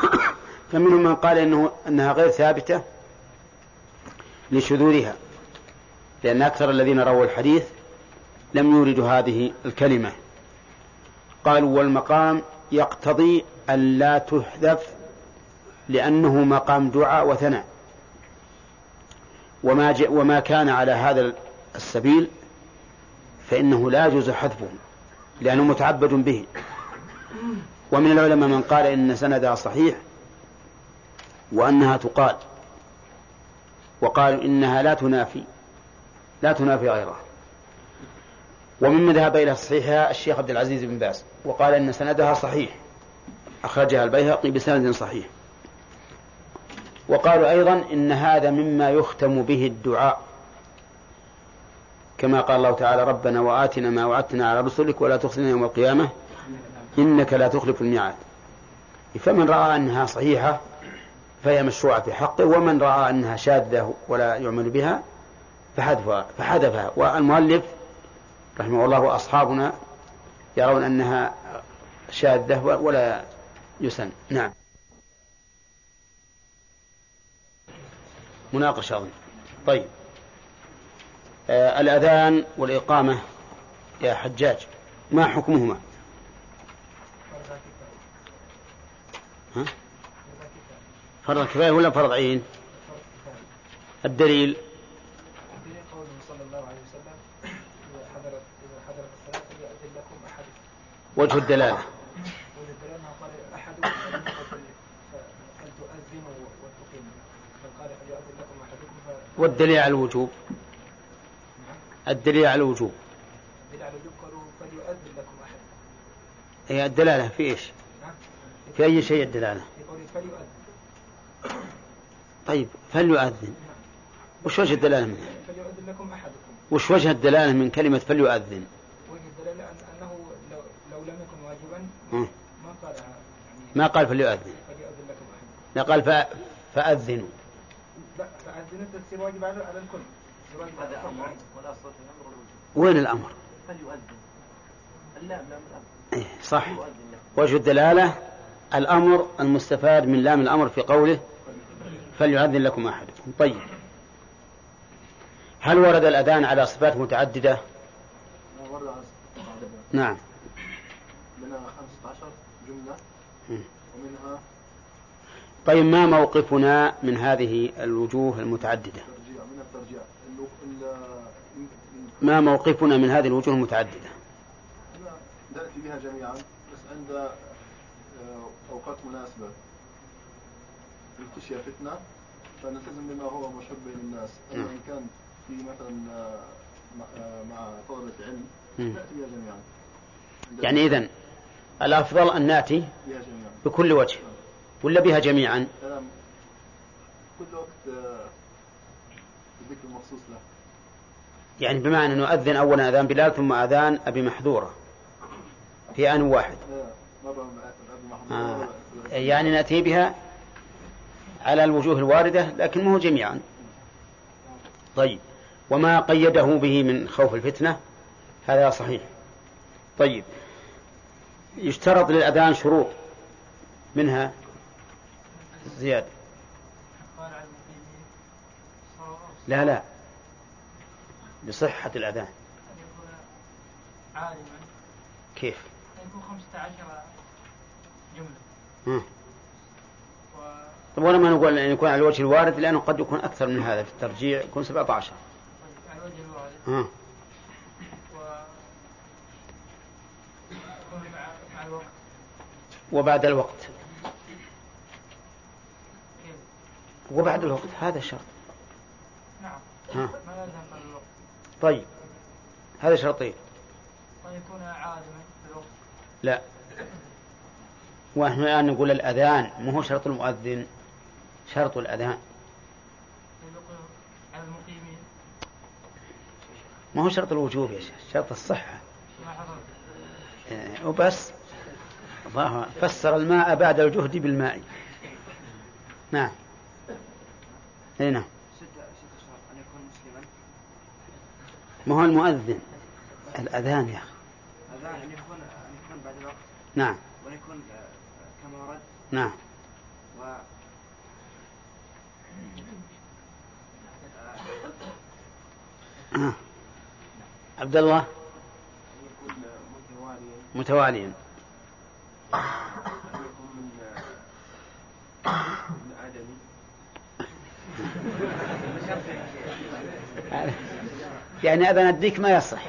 A: <coughs> فمنهم من قال إنه أنها غير ثابتة لشذورها لأن أكثر الذين رووا الحديث لم يوردوا هذه الكلمة. قالوا والمقام يقتضي أن لا تحذف لأنه مقام دعاء وثناء. وما, وما كان على هذا السبيل فإنه لا يجوز حذفه لأنه متعبد به. ومن العلماء من قال إن سندها صحيح وأنها تقال وقالوا إنها لا تنافي لا تنافي غيرها. وممن ذهب إلى صحيحها الشيخ عبد العزيز بن باز وقال إن سندها صحيح. أخرجها البيهقي بسند صحيح. وقالوا أيضا إن هذا مما يختم به الدعاء. كما قال الله تعالى ربنا وآتنا ما وعدتنا على رسلك ولا تخزنا يوم القيامة. إنك لا تخلف الميعاد. فمن رأى أنها صحيحة فهي مشروعة في حقه ومن رأى أنها شاذة ولا يعمل بها فحذفها فحذفها. والمؤلف رحمه الله وأصحابنا يرون أنها شاذة ولا يسن. نعم. مناقشة أظن. طيب. آه الأذان والإقامة يا حجاج ما حكمهما؟ ها؟ فرض كفاية ولا فرض عين؟ الدليل
C: قوله صلى الله عليه وسلم إذا حضرت إذا حضرت الصلاة فليأذن لكم أحدكم
A: وجه الدلالة
C: وجه الدلالة قال أحدكم فلتؤذنوا وتقيموا فقال فليأذن لكم أحدكم
A: والدليل على الوجوب. الدليل على الوجوب.
E: الدليل على الوجوب قالوا فليؤذن لكم
A: هي الدلالة في إيش؟ في أي شيء الدلالة؟ طيب فليؤذن. وش وجه الدلالة
E: أحدكم
A: وش وجه الدلالة من كلمة فليؤذن
E: وجه الدلالة أن- أنه لو, لو لم يكن واجبا
A: مم.
E: ما يعني
A: ما قال فليؤذن.
E: فليؤذن لكم أحدكم
A: لا قال ف... فأذنوا.
E: لا فأذنوا تصير واجب على على الكل.
A: وين الأمر؟
B: فليؤذن. اللام لام الأمر.
A: إيه صح. وجه الدلالة الأمر المستفاد من لام الأمر في قوله فليؤذن لكم أحدكم. طيب. هل ورد الأذان على صفات متعددة؟
F: ورد على
A: نعم.
F: 15 جملة
A: مم.
F: ومنها
A: طيب ما موقفنا من هذه الوجوه المتعددة؟
F: من الترجيع. ال- ال-
A: ما موقفنا من هذه الوجوه المتعددة؟
F: نأتي بها جميعا بس عند آه، أوقات مناسبة. التشيا فتنة فنلتزم بما هو بين الناس أما إن كان في مثلا آه، مع- آه، مع طلبة علم. نأتي بها جميعا.
A: يعني إذن الأفضل أن نأتي بكل وجه ولا بها جميعا؟
F: كل وقت آه، مخصوص له.
A: يعني بمعنى نؤذن أولا أذان بلال ثم أذان أبي محذورة في آن واحد.
F: آه،
A: آه. يعني نأتي بها على الوجوه الواردة لكن مو جميعا. طيب. وما قيده به من خوف الفتنة؟ هذا صحيح. طيب. يشترط للأذان شروط منها زيادة. لا لا. لصحة الأذان.
E: عالما
A: كيف؟
E: يكون 15 جملة
A: مم.
E: و
A: طيب ولا ما نقول أن يكون على الوجه الوارد لأنه قد يكون أكثر من هذا في الترجيع يكون 17
E: على وجه الوارد
A: ها.
E: و يكون مع مع الوقت
A: وبعد الوقت؟ وبعد الوقت هذا شرط
E: نعم.
A: ها.
E: ما الوقت.
A: طيب. هذا شرطين.
E: وأن يكون عالما بالوقت
A: لا. ونحن الآن نقول الأذان ما هو شرط المؤذن شرط الأذان.
E: على المقيمين.
A: ما هو شرط الوجوب يا شيخ شرط الصحة.
E: ما حضرت
A: آه، وبس. الله فسر الماء بعد الجهد بالماء. نعم. أي نعم. ما هو المؤذن؟ الأذان يا أخي.
D: أذان أن يكون أن يكون بعد الوقت
A: نعم.
D: وأن يكون كما ورد
A: نعم.
D: و
A: آه. عبد الله؟
F: يكون متواليا
A: متواليا
F: أن يكون من من عدم <laughs>
A: يعني أذان الديك ما يصح.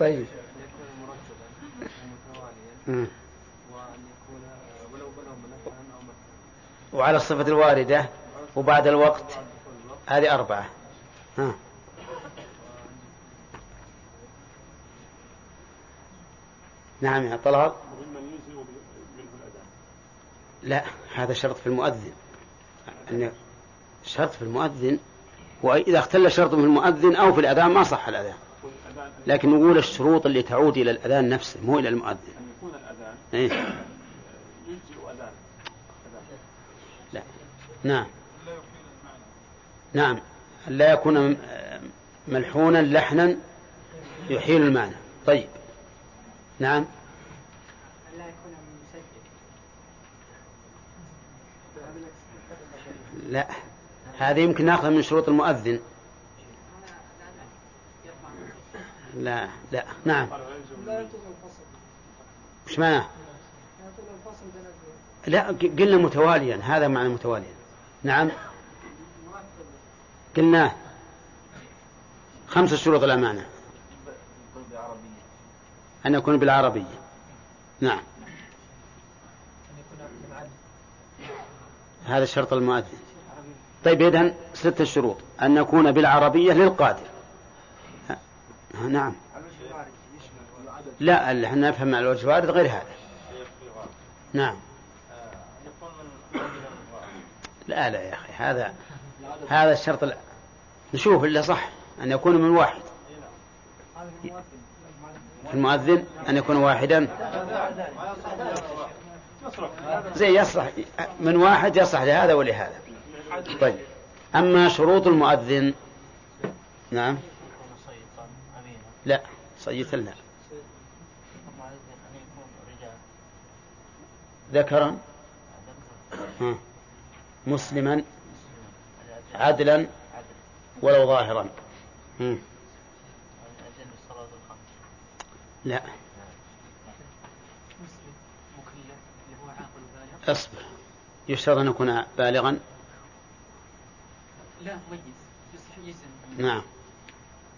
A: طيب. وعلى الصفة الواردة وبعد الوقت هذه أربعة. ها. نعم يا طلال لا هذا شرط في المؤذن. أن شرط في المؤذن وإذا اختل شرط في المؤذن أو في الأذان ما صح الأذان. لكن نقول الشروط اللي تعود إلى الأذان نفسه مو إلى المؤذن.
G: أن يكون الأذان
A: إيه؟
G: يجزئ أذان.
A: لا. نعم. نعم. لا يكون م- ملحونا لحنا يحيل المعنى. طيب. نعم.
C: لا يكون
A: لا. هذه يمكن ناخذها من شروط المؤذن. لا لا. نعم. وش معناه
C: لا
A: قلنا متواليا. هذا معنى متواليا. نعم. قلناه خمس شروط الأمانة. أن يكون بالعربية. نعم. هذا شرط المؤذن. طيب إذن ستة شروط. أن يكون بالعربية للقادر. نعم. لا اللي إحنا نفهم على الوجه الوارد غير هذا. نعم. لا لا يا أخي هذا هذا الشرط ال... نشوف اللي صح أن يكون من واحد. المؤذن أن يكون واحدا؟ زي يصلح. من واحد يصلح لهذا ولهذا. طيب. أما شروط المؤذن؟ نعم. لا صيتا لا ذكرا. مسلما؟ عدلا؟ ولو ظاهرا هم. لا. أصبر. يشترط أن يكون بالغا؟
H: لا ميز يصلح يسم
A: نعم.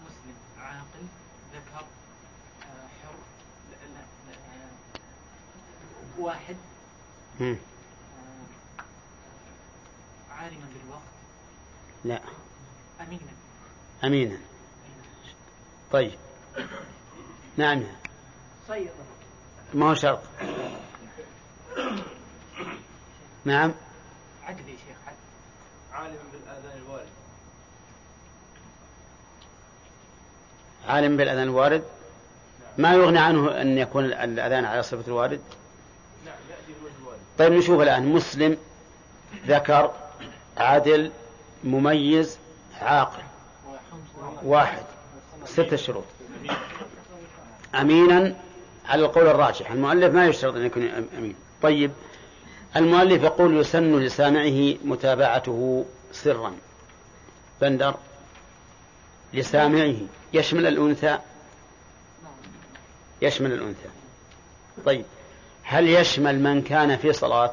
H: مسلم عاقل ذكر آه، حر لا لا لا آه، واحد. آه، عالما بالوقت.
A: لا.
H: أمينا.
A: أمينا. طيب. نعم.
C: صيغة
A: ما هو شرط. نعم.
H: عدل يا شيخ عدل
B: عالما بالآذان الوارد.
A: عالم بالأذان الوارد؟ ما يغني عنه أن يكون الأذان على صفة الوارد؟
B: نعم يأتي الوارد.
A: طيب نشوف الآن. مسلم ذكر عادل مميز عاقل. واحد. ستة شروط. أمينا على القول الراجح. المؤلف ما يشترط أن يكون أمين. طيب المؤلف يقول يسن لسامعه متابعته سرا. بندر لسامعه. يشمل الأنثى؟ يشمل الأنثى. طيب هل يشمل من كان في صلاة؟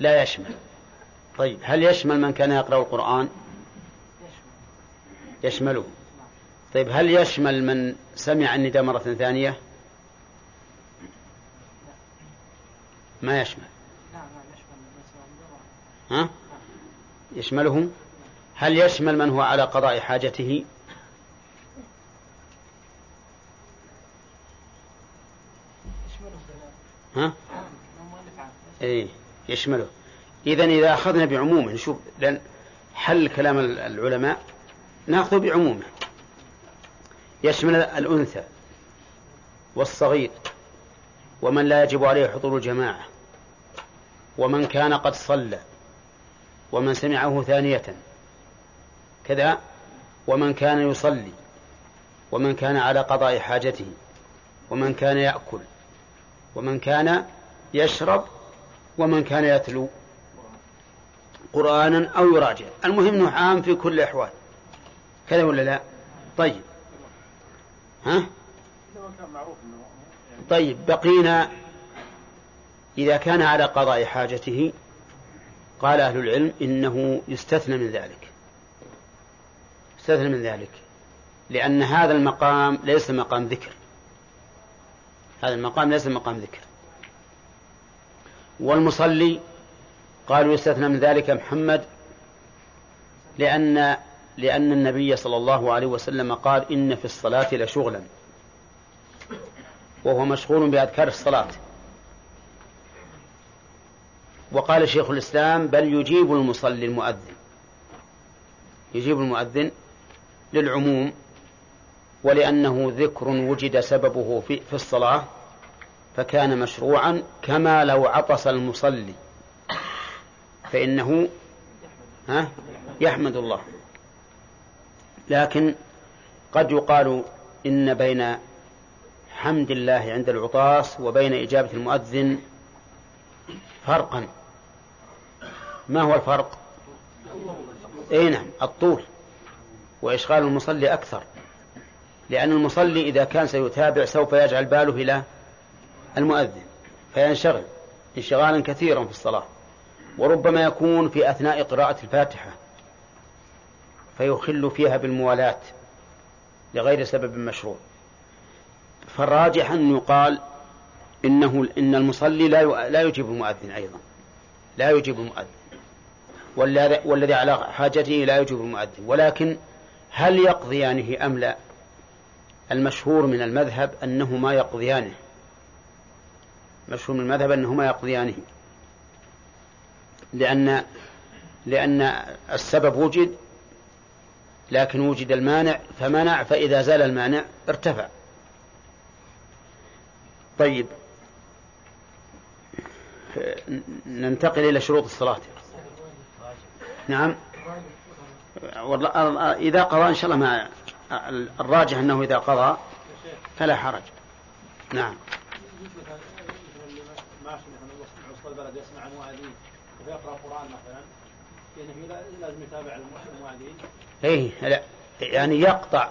A: لا يشمل. طيب هل يشمل من كان يقرأ القرآن؟ يشمله. طيب هل يشمل من سمع النداء مرة ثانية؟ ما يشمل. ها؟ يشمله هل يشمل من هو على قضاء حاجته؟ ها؟ إيه يشمله اذا إذا أخذنا بعمومه نشوف لأن حل كلام العلماء نأخذ بعمومه. يشمل الأنثى والصغير ومن لا يجب عليه حضور الجماعة ومن كان قد صلى ومن سمعه ثانية كذا ومن كان يصلي ومن كان على قضاء حاجته ومن كان يأكل ومن كان يشرب ومن كان يتلو قرآنا أو يراجع. المهم أنه عام في كل الأحوال. كذا ولا لا؟ طيب. ها؟ طيب بقينا إذا كان على قضاء حاجته قال أهل العلم إنه يستثنى من ذلك. يستثنى من ذلك. لأن هذا المقام ليس مقام ذكر. هذا المقام ليس مقام ذكر. والمصلي قالوا يستثنى من ذلك محمد لأن لأن النبي صلى الله عليه وسلم قال إن في الصلاة لشغلا. وهو مشغول بأذكار الصلاة. وقال شيخ الإسلام بل يجيب المصلي المؤذن. يجيب المؤذن للعموم ولأنه ذكر وجد سببه في, في الصلاة فكان مشروعا كما لو عطس المصلي. فإنه ها؟ يحمد الله. لكن قد يقال إن بين حمد الله عند العطاس وبين إجابة المؤذن فرقا. ما هو الفرق؟ إي نعم الطول وإشغال المصلي أكثر لأن المصلي إذا كان سيتابع سوف يجعل باله إلى المؤذن فينشغل انشغالا كثيرا في الصلاة وربما يكون في أثناء قراءة الفاتحة. فيخل فيها بالموالاة لغير سبب مشروع. فالراجح أن يقال إنه إن المصلي لا لا يجيب المؤذن أيضا. لا يجيب المؤذن. والذي على حاجته لا يجيب المؤذن. ولكن هل يقضيانه أم لا؟ المشهور من المذهب أنهما يقضيانه. مشهور من المذهب أنهما يقضيانه. لأن لأن السبب وجد لكن وجد المانع فمنع فإذا زال المانع ارتفع طيب ننتقل إلى شروط الصلاة نعم إذا قضى إن شاء الله ما الراجح أنه إذا قضى فلا حرج نعم
G: يسمع مثلا يعني لازم يتابع
A: إيه لا. يعني يقطع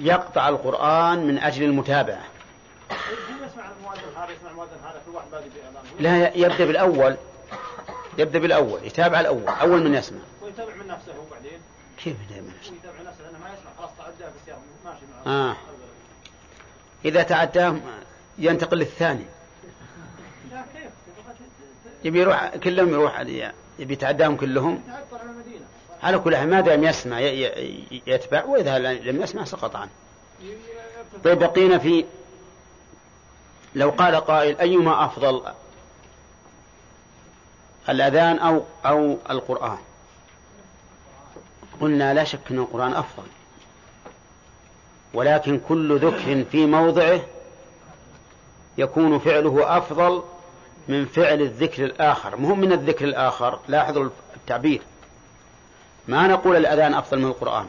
A: يقطع القرآن من أجل المتابعة.
G: بادي
A: لا يبدأ بالأول. يبدأ بالأول يتابع الأول. أول من يسمع.
G: ويتابع من نفسه بعدين.
A: كيف يتابع من نفسه؟
G: يتابع نفسه لأنه ما يسمع. خلاص تعدى في السياق ماشي معه.
A: آه. إذا تعداه ينتقل للثاني.
G: لا كيف؟
A: يبي يروح كلهم يروح يبي يتعداهم كلهم على كل حال ما دام يسمع يتبع وإذا لم يسمع سقط عنه. طيب بقينا في لو قال قائل أيما أفضل الأذان أو أو القرآن؟ قلنا لا شك أن القرآن أفضل. ولكن كل ذكر في موضعه يكون فعله أفضل من فعل الذكر الآخر. مهم من الذكر الآخر. لاحظوا التعبير. ما نقول الأذان أفضل من القرآن.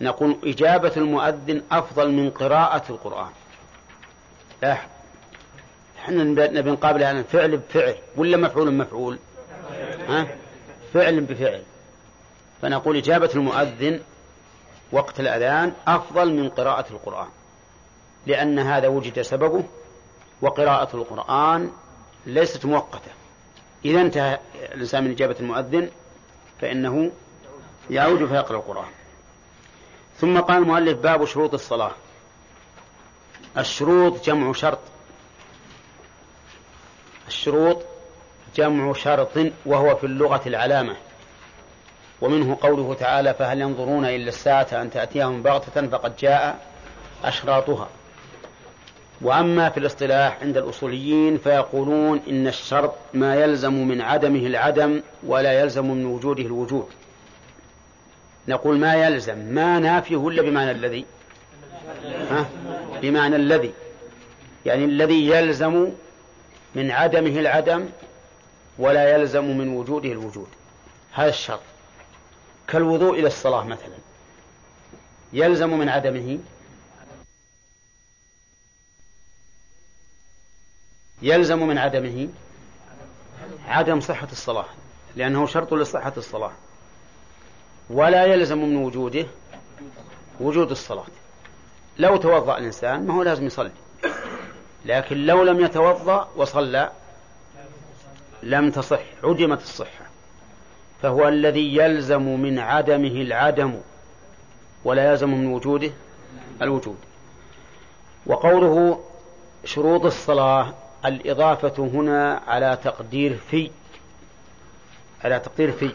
A: نقول إجابة المؤذن أفضل من قراءة القرآن. لاحظ. إحنا نبي نقابل الآن فعل بفعل. ولا مفعول بمفعول ها؟ فعل بفعل. فنقول إجابة المؤذن وقت الأذان أفضل من قراءة القرآن. لأن هذا وجد سببه وقراءة القرآن ليست مؤقتة. إذا انتهى الإنسان من إجابة المؤذن فإنه يعود فيقرأ القرآن. ثم قال المؤلف باب شروط الصلاة. الشروط جمع شرط. الشروط جمع شرط وهو في اللغة العلامة. ومنه قوله تعالى فهل ينظرون إلا الساعة أن تأتيهم بغتة فقد جاء أشراطها. وأما في الاصطلاح عند الأصوليين فيقولون إن الشرط ما يلزم من عدمه العدم ولا يلزم من وجوده الوجود. نقول ما يلزم ما نافيه ولا بمعنى الذي؟ ها؟ بمعنى الذي. يعني الذي يلزم من عدمه العدم ولا يلزم من وجوده الوجود. هذا الشرط. كالوضوء إلى الصلاة مثلا. يلزم من عدمه يلزم من عدمه عدم صحة الصلاة لأنه شرط لصحة الصلاة. ولا يلزم من وجوده وجود الصلاة. لو توضأ الإنسان ما هو لازم يصلي. لكن لو لم يتوضأ وصلى لم تصح عدمت الصحة. فهو الذي يلزم من عدمه العدم ولا يلزم من وجوده الوجود. وقوله شروط الصلاة الإضافة هنا على تقدير في على تقدير في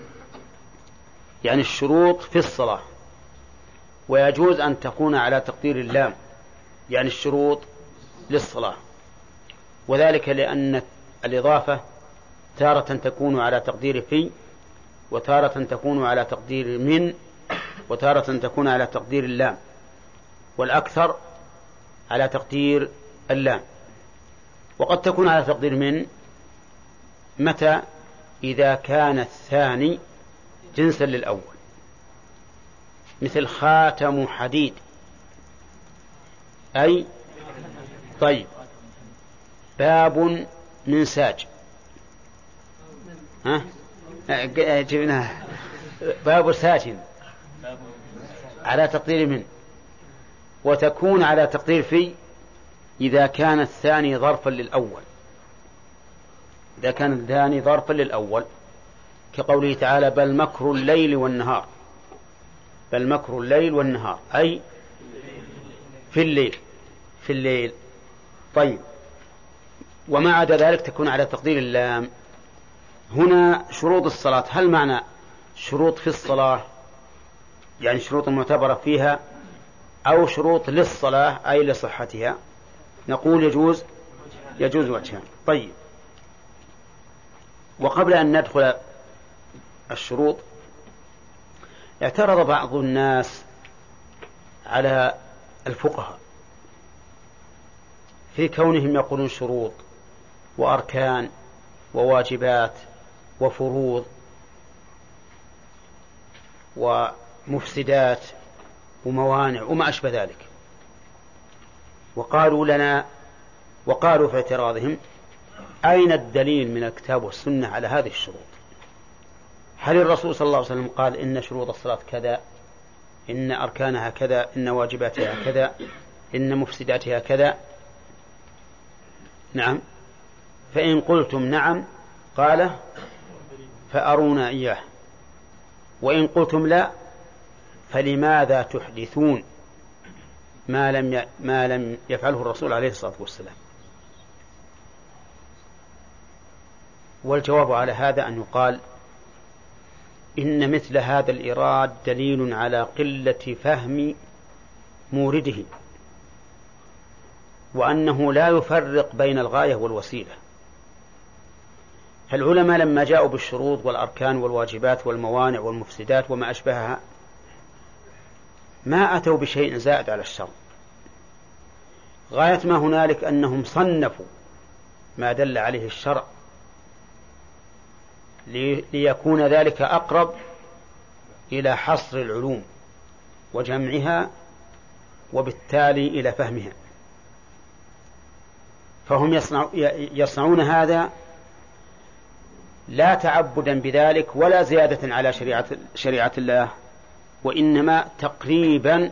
A: يعني الشروط في الصلاة. ويجوز أن تكون على تقدير اللام يعني الشروط للصلاة. وذلك لأن الإضافة تارة تكون على تقدير في وتارة تكون على تقدير من وتارة تكون على تقدير اللام. والأكثر على تقدير اللام. وقد تكون على تقدير من متى؟ إذا كان الثاني جنسا للأول. مثل خاتم حديد. أي؟ طيب. باب من ساج ها؟ جبناها باب ساج. على تقدير من؟ وتكون على تقدير في إذا كان الثاني ظرفا للأول. إذا كان الثاني ظرفا للأول كقوله تعالى بل مكر الليل والنهار. بل مكر الليل والنهار أي في الليل في الليل. طيب. وما عدا ذلك تكون على تقدير اللام. هنا شروط الصلاة. هل معنى شروط في الصلاة؟ يعني شروط معتبرة فيها أو شروط للصلاة أي لصحتها؟ نقول يجوز يجوز وجهان. طيب. وقبل أن ندخل الشروط اعترض بعض الناس على الفقهاء في كونهم يقولون شروط وأركان وواجبات وفروض ومفسدات وموانع وما أشبه ذلك. وقالوا لنا وقالوا في اعتراضهم أين الدليل من الكتاب والسنة على هذه الشروط؟ هل الرسول صلى الله عليه وسلم قال إن شروط الصلاة كذا إن أركانها كذا إن واجباتها كذا إن مفسداتها كذا؟ نعم. فإن قلتم نعم قال فأرونا إياه. وإن قلتم لا فلماذا تحدثون؟ ما لم ما لم يفعله الرسول عليه الصلاة والسلام. والجواب على هذا أن يقال إن مثل هذا الإيراد دليل على قلة فهم مورده وأنه لا يفرق بين الغاية والوسيلة. فالعلماء لما جاءوا بالشروط والأركان والواجبات والموانع والمفسدات وما أشبهها ما أتوا بشيء زائد على الشر. غاية ما هنالك أنهم صنفوا ما دل عليه الشرع ليكون ذلك أقرب إلى حصر العلوم وجمعها وبالتالي إلى فهمها. فهم يصنعون هذا لا تعبدا بذلك ولا زيادة على شريعة, شريعة الله وإنما تقريبا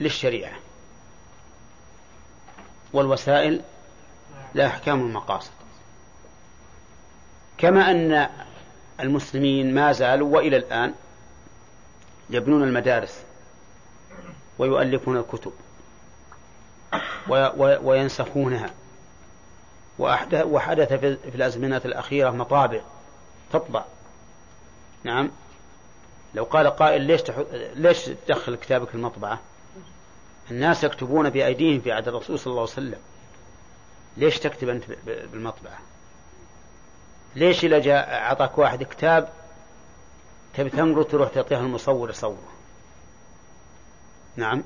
A: للشريعة. والوسائل لا أحكام المقاصد. كما أن المسلمين ما زالوا وإلى الآن يبنون المدارس ويؤلفون الكتب وينسخونها. وحدث في الأزمنة الأخيرة مطابع تطبع. نعم. لو قال قائل ليش ليش تدخل كتابك المطبعة؟ الناس يكتبون بأيديهم في عهد الرسول صلى الله عليه وسلم. ليش تكتب أنت بالمطبعة؟ ليش إذا جاء أعطاك واحد كتاب تبي تنقره تروح تعطيها المصور يصوره؟ نعم.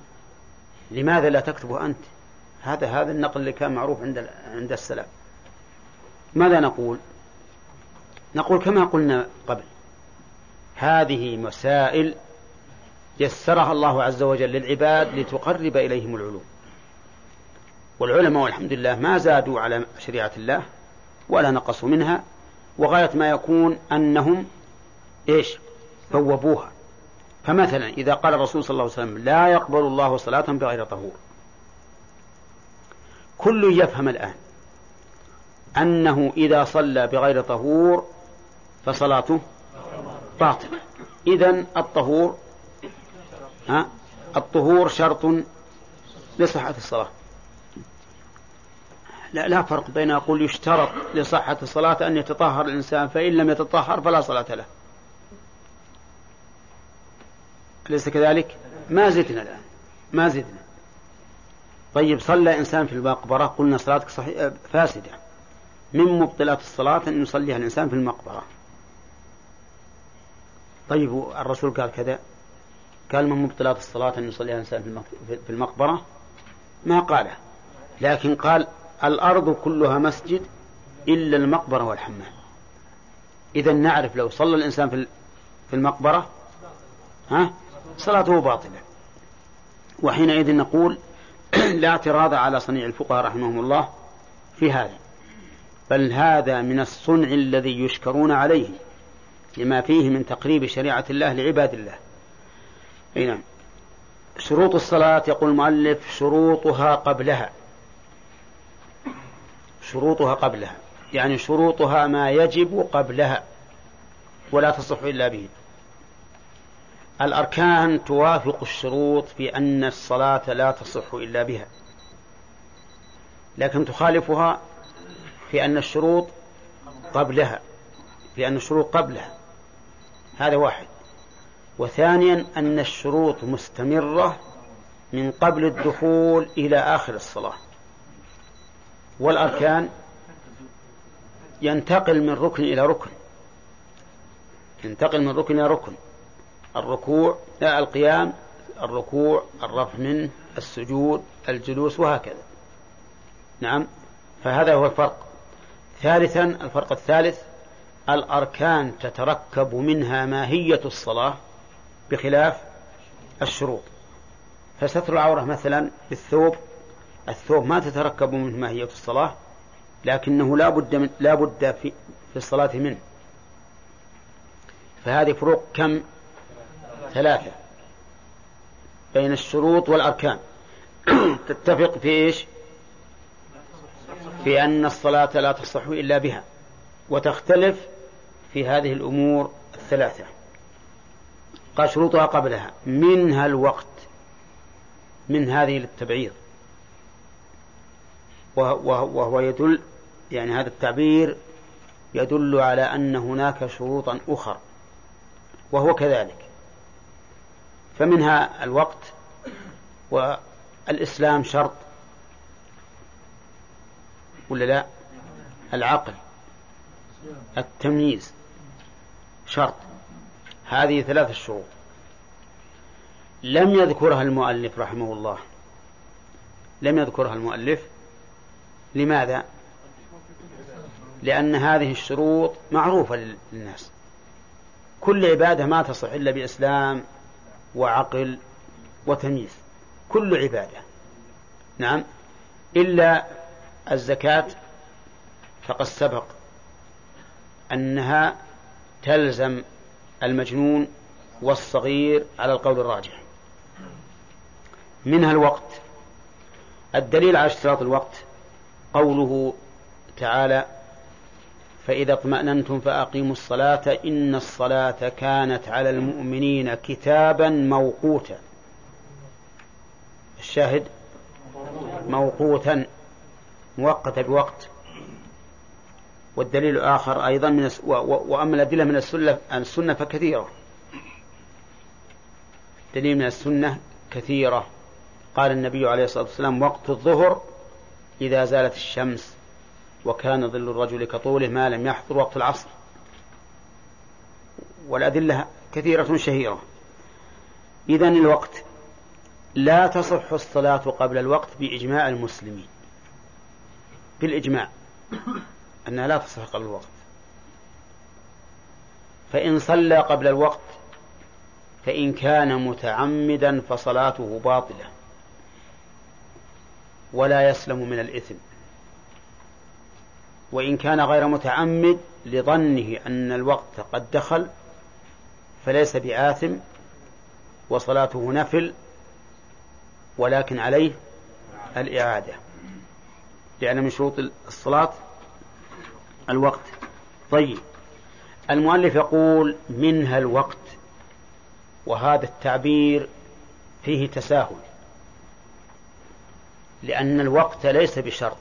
A: لماذا لا تكتبه أنت؟ هذا هذا النقل اللي كان معروف عند عند السلام ماذا نقول؟ نقول كما قلنا قبل. هذه مسائل يسرها الله عز وجل للعباد لتقرب إليهم العلوم. والعلماء والحمد لله ما زادوا على شريعة الله ولا نقصوا منها وغاية ما يكون أنهم إيش؟ بوبوها فمثلا إذا قال الرسول صلى الله عليه وسلم لا يقبل الله صلاة بغير طهور. كل يفهم الآن أنه إذا صلى بغير طهور فصلاته باطلة إذا الطهور ها؟ الطهور شرط لصحة الصلاة. لا لا فرق بين أقول يشترط لصحة الصلاة أن يتطهر الإنسان فإن لم يتطهر فلا صلاة له. أليس كذلك؟ ما زدنا الآن. ما زدنا. طيب صلى إنسان في المقبرة؟ قلنا صلاتك صحيح فاسدة. من مبطلات الصلاة أن يصليها الإنسان في المقبرة. طيب الرسول قال كذا. قال من مبطلات الصلاة أن يصليها الإنسان في المقبرة؟ ما قاله. لكن قال الأرض كلها مسجد إلا المقبرة والحمام. إذا نعرف لو صلى الإنسان في المقبرة ها صلاته باطلة. وحينئذ نقول <clears throat> لا اعتراض على صنيع الفقهاء رحمهم الله في هذا. بل هذا من الصنع الذي يشكرون عليه. لما فيه من تقريب شريعة الله لعباد الله. أي نعم. شروط الصلاة يقول المؤلف شروطها قبلها. شروطها قبلها. يعني شروطها ما يجب قبلها ولا تصح إلا به. الأركان توافق الشروط في أن الصلاة لا تصح إلا بها. لكن تخالفها في أن الشروط قبلها لأن الشروط قبلها. هذا واحد. وثانيا أن الشروط مستمرة من قبل الدخول إلى آخر الصلاة. والأركان ينتقل من ركن إلى ركن. ينتقل من ركن إلى ركن. الركوع لا القيام الركوع الرفع منه السجود الجلوس وهكذا. نعم فهذا هو الفرق. ثالثا الفرق الثالث الأركان تتركب منها ماهية الصلاة بخلاف الشروط. فستر العورة مثلا بالثوب الثوب ما تتركب منه ماهية الصلاة لكنه لا بد من لا بد في في الصلاة منه. فهذه فروق كم؟ ثلاثة بين الشروط والأركان. <coughs> تتفق في إيش؟ في أن الصلاة لا تصح إلا بها وتختلف في هذه الأمور الثلاثة قال شروطها قبلها منها الوقت من هذه للتبعيض وهو يدل يعني هذا التعبير يدل على أن هناك شروطا أخرى وهو كذلك. فمنها الوقت والإسلام شرط ولا لا؟ العقل التمييز. شرط. هذه ثلاث شروط لم يذكرها المؤلف رحمه الله. لم يذكرها المؤلف. لماذا؟ لأن هذه الشروط معروفة للناس. كل عبادة ما تصح إلا بإسلام وعقل وتمييز. كل عبادة. نعم. إلا الزكاة فقد سبق أنها تلزم المجنون والصغير على القول الراجح. منها الوقت الدليل على اشتراط الوقت قوله تعالى فإذا اطمأننتم فأقيموا الصلاة إن الصلاة كانت على المؤمنين كتابا موقوتا. الشاهد؟ موقوتا مؤقتا بوقت. والدليل الآخر أيضا من وأما الأدلة من السنة السنة فكثيرة. دليل من السنة كثيرة. قال النبي عليه الصلاة والسلام وقت الظهر إذا زالت الشمس وكان ظل الرجل كطوله ما لم يحضر وقت العصر. والأدلة كثيرة شهيرة. إذن الوقت لا تصح الصلاة قبل الوقت بإجماع المسلمين. بالإجماع. أنها لا تصح قبل الوقت. فإن صلى قبل الوقت فإن كان متعمدا فصلاته باطلة ولا يسلم من الإثم. وإن كان غير متعمد لظنه أن الوقت قد دخل فليس بآثم وصلاته نفل ولكن عليه الإعادة. لأن من شروط الصلاة الوقت. طيب. المؤلف يقول منها الوقت وهذا التعبير فيه تساهل لأن الوقت ليس بشرط.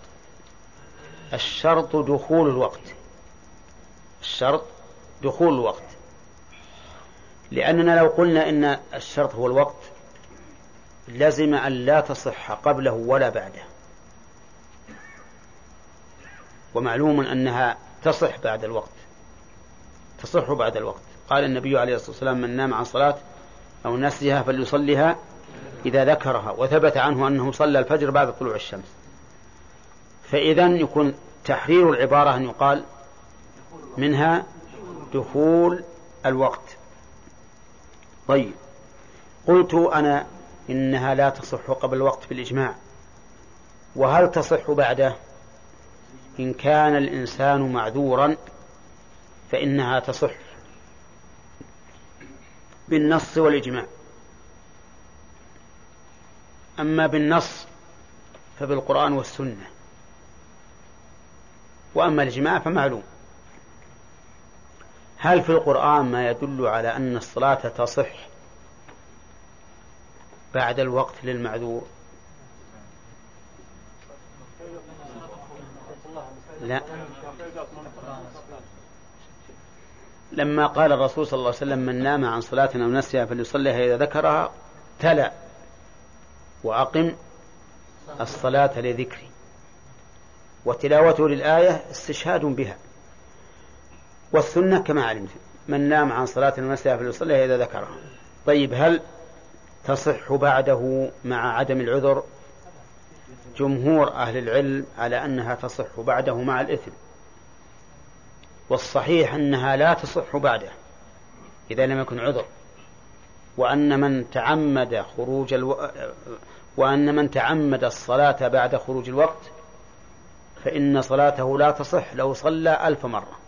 A: الشرط دخول الوقت. الشرط دخول الوقت. لأننا لو قلنا إن الشرط هو الوقت لزم أن لا تصح قبله ولا بعده. ومعلوم أنها تصح بعد الوقت. تصح بعد الوقت. قال النبي عليه الصلاة والسلام من نام عن صلاة أو نسيها فليصليها إذا ذكرها وثبت عنه أنه صلى الفجر بعد طلوع الشمس. فإذا يكون تحرير العبارة أن يقال منها دخول الوقت. طيب. قلت أنا إنها لا تصح قبل الوقت بالإجماع وهل تصح بعده؟ إن كان الإنسان معذورا فإنها تصح بالنص والإجماع. أما بالنص فبالقرآن والسنة. وأما الإجماع فمعلوم. هل في القرآن ما يدل على أن الصلاة تصح بعد الوقت للمعذور؟ لا. لما قال الرسول صلى الله عليه وسلم من نام عن صلاة أو نسيها فليصليها إذا ذكرها تلا وأقم الصلاة لذكري. وتلاوته للآية استشهاد بها. والسنة كما علمت من نام عن صلاة أو نسيها فليصليها إذا ذكرها. طيب هل تصح بعده مع عدم العذر؟ جمهور أهل العلم على أنها تصح بعده مع الإثم والصحيح أنها لا تصح بعده إذا لم يكن عذر وأن من تعمد خروج ألو... وأن من تعمد الصلاة بعد خروج الوقت فإن صلاته لا تصح لو صلى ألف مرة.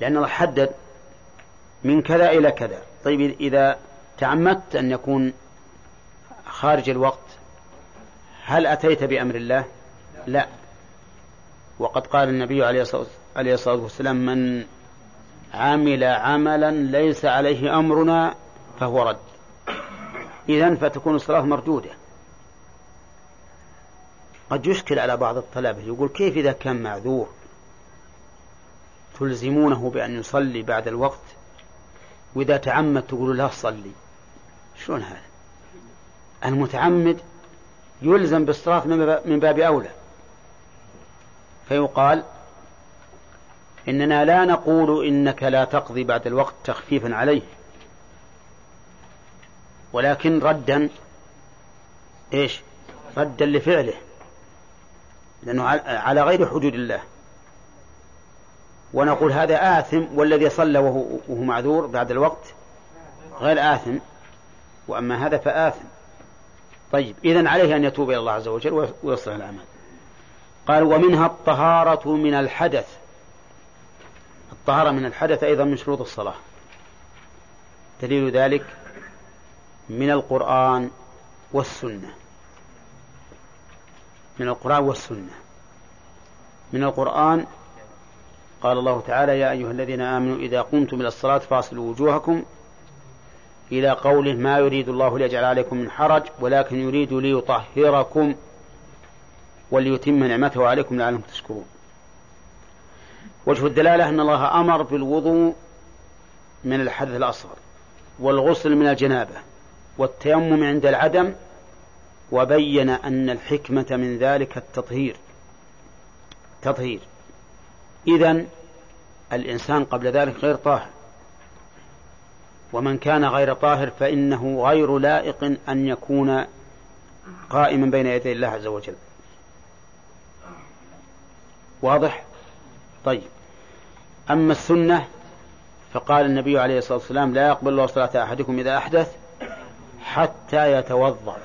A: لأن الله حدد من كذا إلى كذا. طيب إذا تعمدت أن يكون خارج الوقت هل أتيت بأمر الله؟ لا. وقد قال النبي عليه الصلاة والسلام من عمل عملا ليس عليه أمرنا فهو رد. إذا فتكون الصلاة مردودة. قد يشكل على بعض الطلبة يقول كيف إذا كان معذور؟ تلزمونه بأن يصلي بعد الوقت؟ وإذا تعمد تقول لا صلي. شلون هذا؟ المتعمد يلزم بالصلاة من باب أولى. فيقال إننا لا نقول إنك لا تقضي بعد الوقت تخفيفا عليه. ولكن ردا إيش؟ ردا لفعله. لأنه على غير حدود الله. ونقول هذا آثم والذي صلى وهو, وهو معذور بعد الوقت غير آثم. وأما هذا فآثم. طيب إذن عليه أن يتوب إلى الله عز وجل ويصلح الأعمال. قال ومنها الطهارة من الحدث. الطهارة من الحدث أيضا من شروط الصلاة. دليل ذلك من القرآن والسنة. من القرآن والسنة. من القرآن قال الله تعالى يا أيها الذين آمنوا إذا قمتم إلى الصلاة فاصلوا وجوهكم إلى قوله ما يريد الله ليجعل عليكم من حرج ولكن يريد ليطهركم وليتم نعمته عليكم لعلكم تشكرون. وجه الدلالة أن الله أمر بالوضوء من الحدث الأصغر والغسل من الجنابة والتيمم عند العدم وبين أن الحكمة من ذلك التطهير. تطهير. إذن الإنسان قبل ذلك غير طاهر. ومن كان غير طاهر فإنه غير لائق أن يكون قائما بين يدي الله عز وجل. واضح؟ طيب. أما السنة فقال النبي عليه الصلاة والسلام لا يقبل الله صلاة أحدكم إذا أحدث حتى يتوضأ.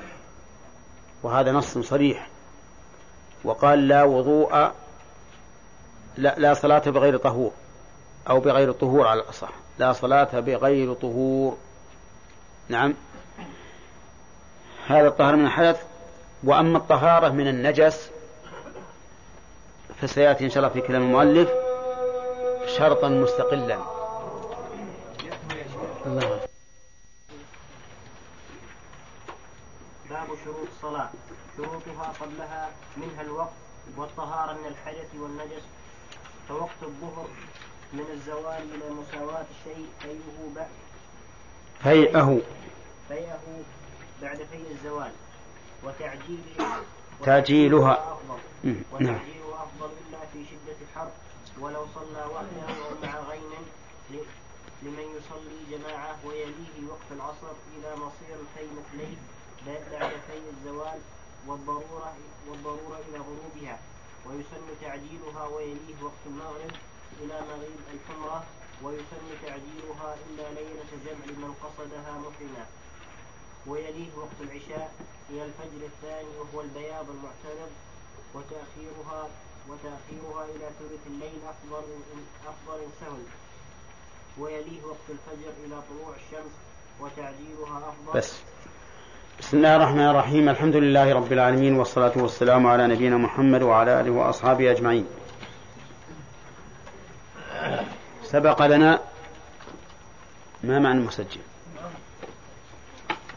A: وهذا نص صريح. وقال لا وضوء لا, لا صلاة بغير طهور. أو بغير طهور على الأصح. لا صلاة بغير طهور. نعم. هذا الطهر من الحدث. وأما الطهارة من النجس فسيأتي إن شاء الله في كلام المؤلف شرطا مستقلا. الله
I: باب شروط الصلاة شروطها قبلها منها الوقت والطهارة من الحدث والنجس. فوقت الظهر من الزوال إلى مساواة الشيء فيئه بعد.
A: فيئه
I: فيئه بعد فيء الزوال. وتعجيله
A: تعجيلها
I: أفضل.
A: نعم.
I: وتعجيلها أفضل إلا في شدة الحر ولو صلى وحده أو مع غيم لمن يصلي جماعة ويليه وقت العصر إلى مصير الفي مثليه بعد في الزوال والضرورة والضرورة إلى غروبها. ويسن تعجيلها ويليه وقت المغرب إلى مغيب الحمرة ويسن تعجيلها إلا ليلة جمع من قصدها محرما ويليه وقت العشاء إلى الفجر الثاني وهو البياض المعترض وتأخيرها وتأخيرها إلى ثلث الليل أفضل أفضل سهل. ويليه وقت الفجر إلى طلوع الشمس وتعجيلها أفضل.
A: بس. بسم الله الرحمن الرحيم. الحمد لله رب العالمين والصلاة والسلام على نبينا محمد وعلى آله وأصحابه أجمعين. سبق لنا ما معنى المسجل.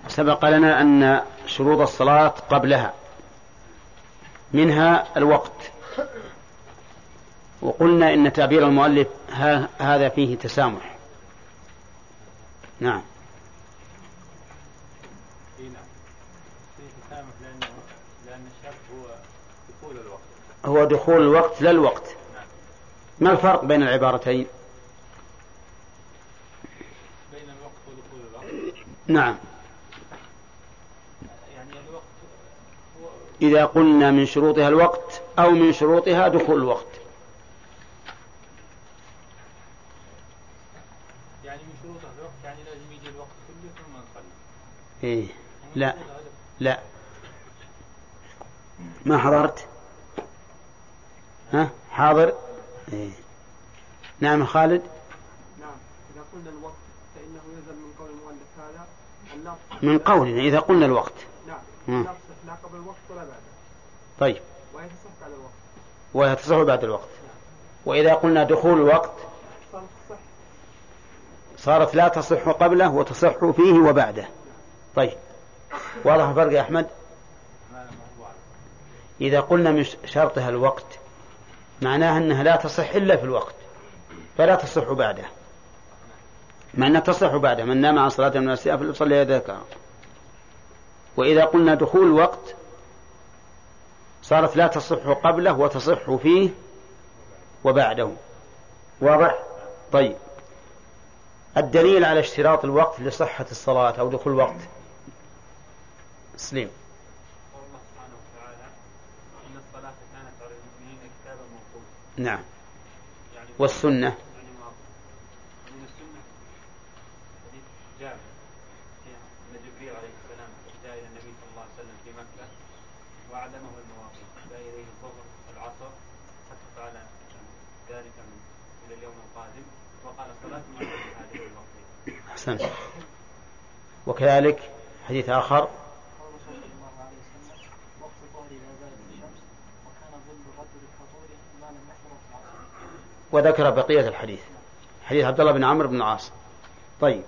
A: سبق لنا أن شروط الصلاة قبلها منها الوقت. وقلنا إن تعبير المؤلف ها هذا فيه تسامح. نعم.
G: نعم. هو دخول الوقت.
A: لا الوقت ما الفرق بين العبارتين؟
G: بين الوقت ودخول الوقت.
A: نعم.
G: يعني الوقت هو
A: إذا قلنا من شروطها الوقت أو من شروطها دخول الوقت.
G: يعني من شروطها الوقت يعني لازم يجي الوقت كله ثم نصلي.
A: إيه. لا.
G: هذا هدف.
A: لا. ما حضرت؟ ها؟ حاضر؟ إيه. نعم خالد.
C: نعم إذا قلنا الوقت فإنه يلزم من قول المؤلف هذا
A: من قولنا إذا قلنا الوقت.
C: نعم. لا قبل الوقت ولا بعده
A: طيب.
C: وهي تصح بعد الوقت.
A: وتصح بعد الوقت. وإذا قلنا دخول الوقت
C: صارت تصح.
A: صارت لا تصح قبله وتصح فيه وبعده. طيب. واضح الفرق يا أحمد. إذا قلنا من شرطها الوقت معناها أنها لا تصح إلا في الوقت فلا تصح بعده مع أنها تصح بعده من نام عن صلاة من فليصلي ذكرها وإذا قلنا دخول الوقت صارت لا تصح قبله وتصح فيه وبعده. واضح؟ طيب. الدليل على اشتراط الوقت لصحة الصلاة أو دخول الوقت سليم.
G: الوقتين
A: أحسنت. وكذلك حديث آخر
H: قول صلى الله عليه وسلم وقت الظهر إذا زالت الشمس وكان ظل الرجل كظهره ما لم يحضر في العصر
A: وذكر بقية الحديث. حديث عبد الله بن عمرو بن العاص. طيب.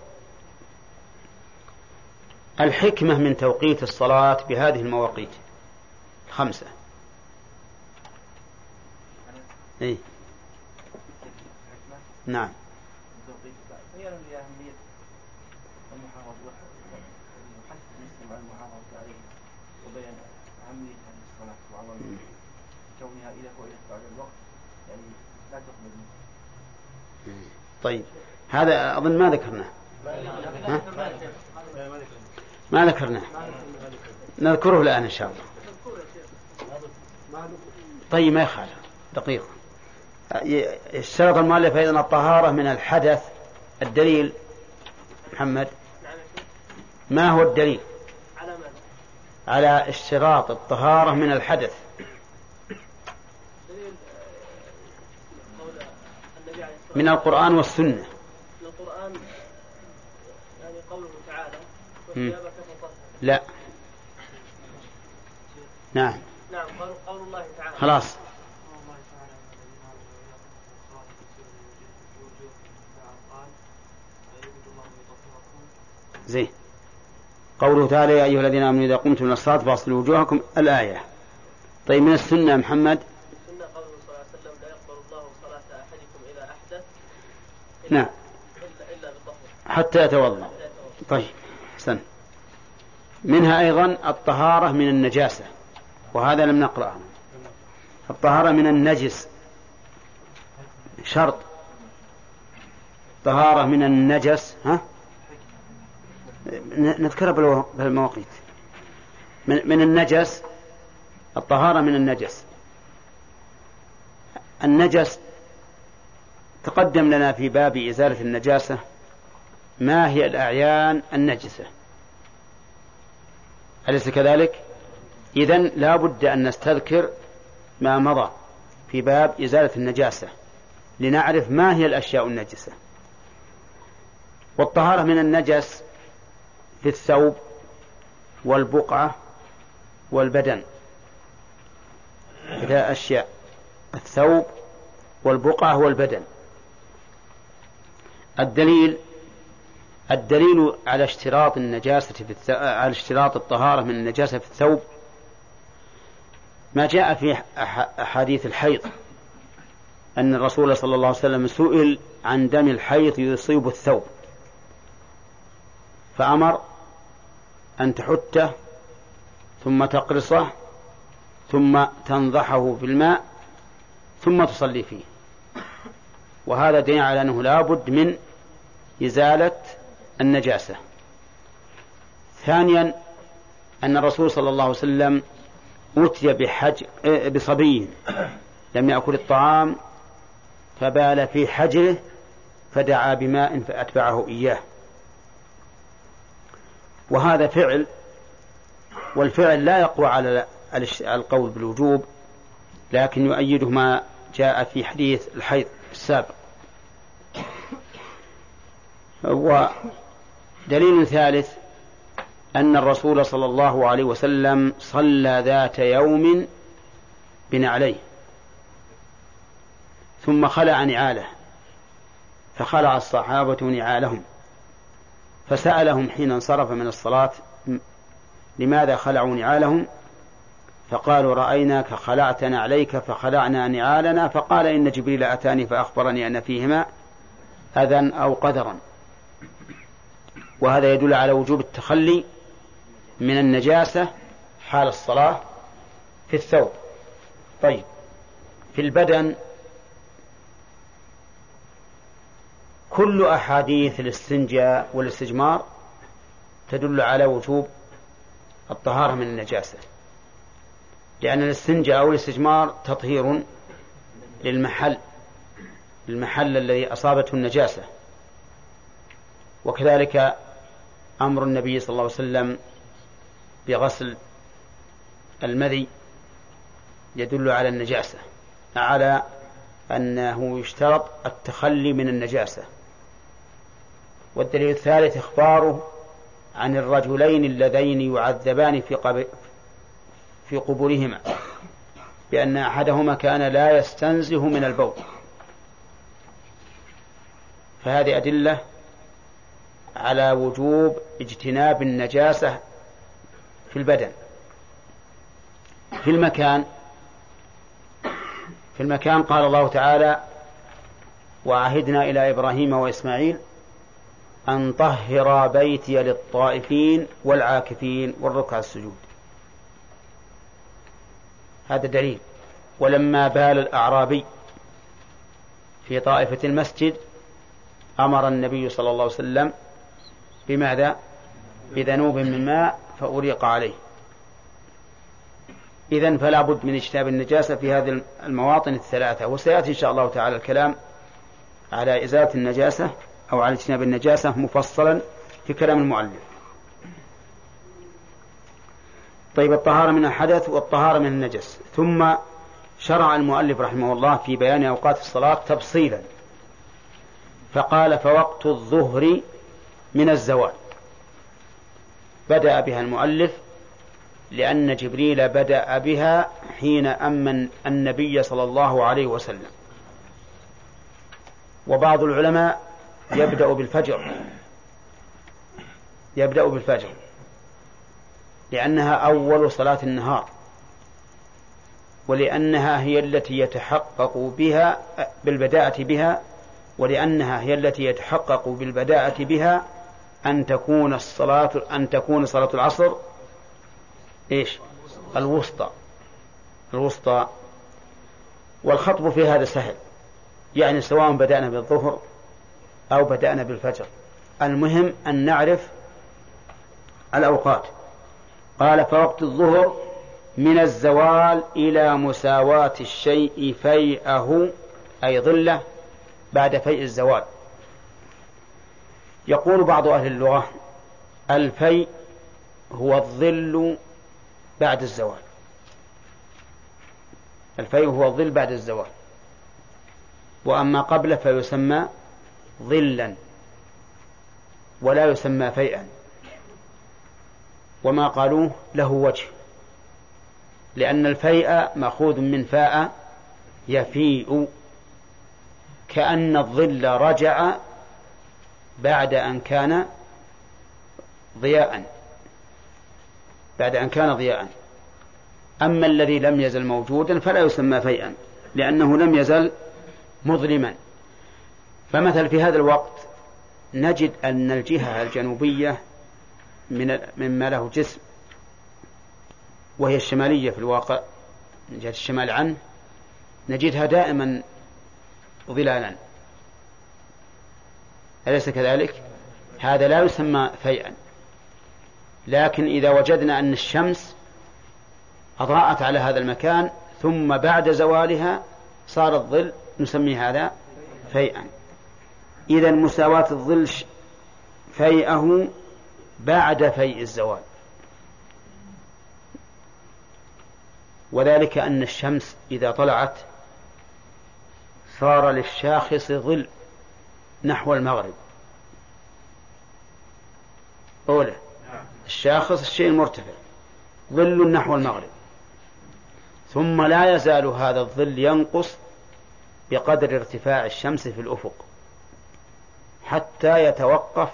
A: الحكمة من توقيت الصلاة بهذه المواقيت. الخمسة. إيه؟ نعم
D: بيانا لأهمية المحافظة وحث المسلم على المحافظة عليه وبيان أهمية هذه الصلاة وعظم كونها إذا فعلت بعد الوقت يعني لا تقبل منه.
A: طيب. هذا أظن ما ذكرناه. ها؟ ما ذكرناه. نذكره الآن إن شاء الله. طيب ما يخالف. دقيقة اشترط المؤلف أيضا الطهارة من الحدث. الدليل محمد. ما هو الدليل؟
C: على
A: اشتراط الطهارة من الحدث
C: دليل قول النبي عليه الصلاة
A: من القرآن والسنة.
C: من القرآن يعني قوله تعالى
A: مم.
C: وثيابك فطهر
A: لا. نعم.
C: نعم قول, الله تعالى.
A: خلاص. زين. قوله تعالى يا أيها الذين آمنوا إذا قمتم إلى الصلاة فاصلوا وجوهكم الآية. طيب من السنة محمد
C: سنة قوله صلى الله عليه وسلم لا يقبل الله صلاة أحدكم إذا أحدث
A: نعم. حتى يتوضأ. طيب أحسن. منها أيضا الطهارة من النجاسة وهذا لم نقرأه. الطهارة من النجس. شرط. طهارة من النجس ها؟ نذكرها بالمواقيت. من, من النجس الطهارة من النجس. النجس تقدم لنا في باب إزالة النجاسة ما هي الأعيان النجسة؟ أليس كذلك؟ إذا لا بد أن نستذكر ما مضى في باب إزالة النجاسة لنعرف ما هي الأشياء النجسة. والطهارة من النجس في الثوب والبقعة والبدن. ثلاث أشياء الثوب والبقعة والبدن. الدليل الدليل على اشتراط النجاسة في. على اشتراط الطهارة من النجاسة في الثوب ما جاء في أح... أحاديث الحيض أن الرسول صلى الله عليه وسلم سئل عن دم الحيض يصيب الثوب فأمر أن تحته ثم تقرصه ثم تنضحه في الماء ثم تصلي فيه وهذا دليل على أنه لا بد من إزالة النجاسة. ثانيا أن الرسول صلى الله عليه وسلم أتي بحج بصبي. لم يأكل الطعام فبال في حجره فدعا بماء فأتبعه إياه. وهذا فعل والفعل لا يقوى على القول بالوجوب لكن يؤيده ما جاء في حديث الحيض. السابق. ودليل ثالث أن الرسول صلى الله عليه وسلم صلى ذات يوم بنعليه ثم خلع نعاله فخلع الصحابة نعالهم فسألهم حين انصرف من الصلاة لماذا خلعوا نعالهم؟ فقالوا رأيناك خلعت نعليك فخلعنا نعالنا فقال إن جبريل أتاني فأخبرني أن فيهما أذى أو قدرا. وهذا يدل على وجوب التخلي من النجاسة حال الصلاة في الثوب. طيب في البدن كل أحاديث الاستنجاء والاستجمار تدل على وجوب الطهارة من النجاسة. لأن الاستنجاء أو الاستجمار تطهير للمحل المحل الذي أصابته النجاسة. وكذلك أمر النبي صلى الله عليه وسلم بغسل المذي يدل على النجاسة على أنه يشترط التخلي من النجاسة. والدليل الثالث إخباره عن الرجلين اللذين يعذبان في في قبورهما بأن أحدهما كان لا يستنزه من البول. فهذه أدلة على وجوب اجتناب النجاسة في البدن في المكان. في المكان قال الله تعالى وعهدنا إلى إبراهيم وإسماعيل أن طهر بيتي للطائفين والعاكفين والركع السجود. هذا دليل. ولما بال الأعرابي في طائفة المسجد أمر النبي صلى الله عليه وسلم بماذا؟ بذنوب من ماء فأريق عليه. إذا فلا بد من اجتناب النجاسة في هذه المواطن الثلاثة وسيأتي إن شاء الله تعالى الكلام على إزالة النجاسة أو على اجتناب النجاسة مفصلا في كلام المؤلف. طيب الطهارة من الحدث والطهارة من النجس. ثم شرع المؤلف رحمه الله في بيان أوقات الصلاة تفصيلا. فقال فوقت الظهر من الزوال. بدأ بها المؤلف لأن جبريل بدأ بها حين أمن النبي صلى الله عليه وسلم. وبعض العلماء يبدأ بالفجر. يبدأ بالفجر. لأنها أول صلاة النهار ولأنها هي التي يتحقق بها بالبداءة بها ولأنها هي التي يتحقق بالبداءة بها أن تكون الصلاة أن تكون صلاة العصر إيش؟ الوسطى الوسطى. والخطب في هذا سهل يعني سواء بدأنا بالظهر أو بدأنا بالفجر. المهم أن نعرف الأوقات. قال فوقت الظهر من الزوال إلى مساواة الشيء فيئه أي ظله بعد فيء الزوال. يقول بعض أهل اللغة الفيء هو الظل بعد الزوال. الفيء هو الظل بعد الزوال. وأما قبله فيسمى ظلا ولا يسمى فيئا. وما قالوه له وجه. لأن الفيء مأخوذ من فاء يفيء. كأن الظل رجع بعد أن كان ضياء. بعد أن كان ضياء. أما الذي لم يزل موجودا فلا يسمى فيئا لأنه لم يزل مظلما. فمثل في هذا الوقت نجد أن الجهة الجنوبية من مما له جسم وهي الشمالية في الواقع من جهة الشمال عنه نجدها دائما ظلالا. أليس كذلك؟ هذا لا يسمى فيئا. لكن إذا وجدنا أن الشمس أضاءت على هذا المكان ثم بعد زوالها صار الظل نسمي هذا فيئا. إذا مساواة الظل فيئه بعد فيء الزوال. وذلك أن الشمس إذا طلعت صار للشاخص ظل نحو المغرب. أولى. الشاخص الشيء المرتفع ظل نحو المغرب. ثم لا يزال هذا الظل ينقص بقدر ارتفاع الشمس في الأفق حتى يتوقف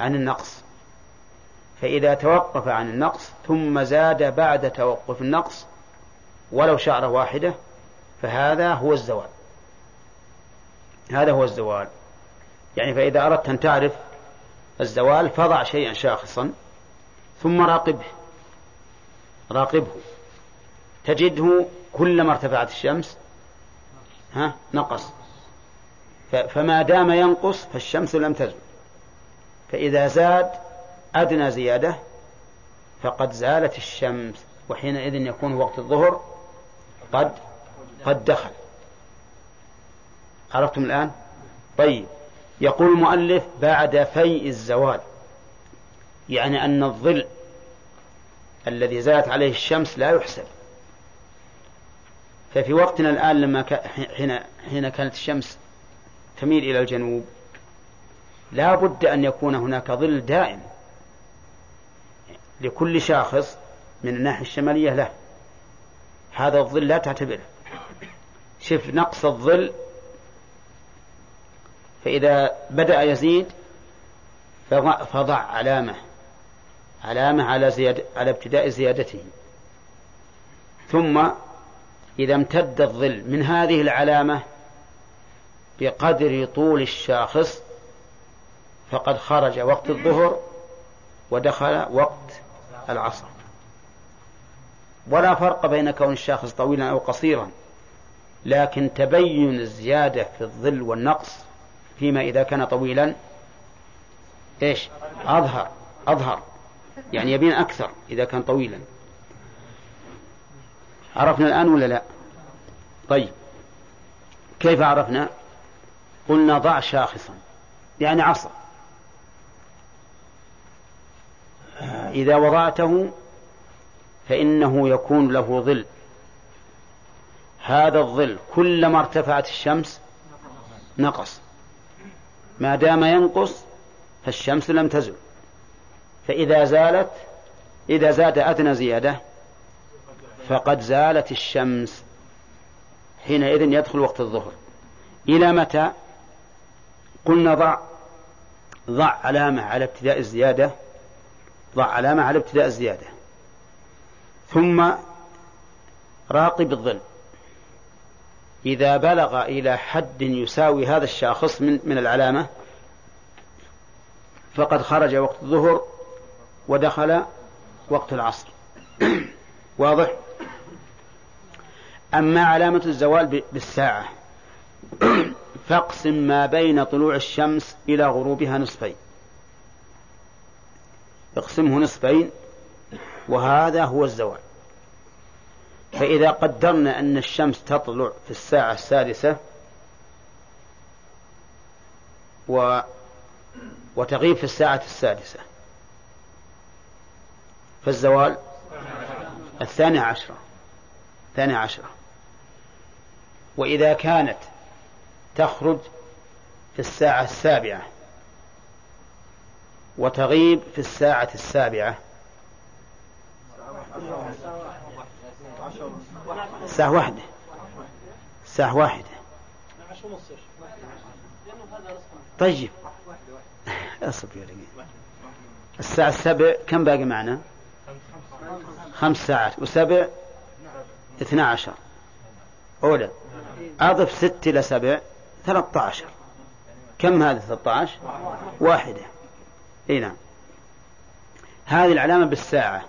A: عن النقص. فإذا توقف عن النقص ثم زاد بعد توقف النقص ولو شعرة واحدة فهذا هو الزوال. هذا هو الزوال. يعني فإذا أردت أن تعرف الزوال فضع شيئا شاخصا ثم راقبه. راقبه. تجده كلما ارتفعت الشمس ها نقص. فما دام ينقص فالشمس لم تزل فإذا زاد أدنى زيادة فقد زالت الشمس وحينئذ يكون وقت الظهر قد قد دخل. عرفتم الآن؟ طيب. يقول المؤلف بعد فيء الزوال يعني أن الظل الذي زالت عليه الشمس لا يحسب. ففي وقتنا الآن لما حين حين كانت الشمس تميل إلى الجنوب لا بد أن يكون هناك ظل دائم. لكل شاخص من الناحية الشمالية له. هذا الظل لا تعتبره. شوف نقص الظل. فإذا بدأ يزيد فضع علامة. علامة على زيادة على ابتداء زيادته. ثم إذا امتد الظل من هذه العلامة بقدر طول الشاخص فقد خرج وقت الظهر ودخل وقت العصر. ولا فرق بين كون الشاخص طويلا أو قصيرا لكن تبين الزيادة في الظل والنقص فيما إذا كان طويلا إيش؟ أظهر أظهر يعني يبين أكثر إذا كان طويلا. عرفنا الآن ولا لا؟ طيب. كيف عرفنا؟ قلنا ضع شاخصا يعني عصا إذا وضعته فإنه يكون له ظل. هذا الظل كلما ارتفعت الشمس نقص. ما دام ينقص فالشمس لم تزل. فإذا زالت إذا زاد أدنى زيادة فقد زالت الشمس. حينئذ يدخل وقت الظهر. إلى متى؟ قلنا ضع ضع علامة على ابتداء الزيادة. ضع علامة على ابتداء الزيادة. ثم راقب الظل إذا بلغ إلى حد يساوي هذا الشاخص من من العلامة فقد خرج وقت الظهر ودخل وقت العصر. <clears throat> واضح؟ أما علامة الزوال بالساعة <clears throat> فاقسم ما بين طلوع الشمس إلى غروبها نصفين. اقسمه نصفين وهذا هو الزوال. فإذا قدرنا أن الشمس تطلع في الساعة السادسة و وتغيب في الساعة السادسة فالزوال الثانية عشرة الثانية عشرة. وإذا كانت تخرج في الساعة السابعة وتغيب في الساعة السابعة. الساعة واحدة. الساعة واحدة. طيب. اصب يا رجل الساعة السابع كم باقي معنا؟ خمس ساعات. وسبع اثنى عشر أولى. أضف ست إلى سبع ثلاثة عشر. كم هذه ثلاثة عشر؟ واحدة. إي نعم. هذه العلامة بالساعة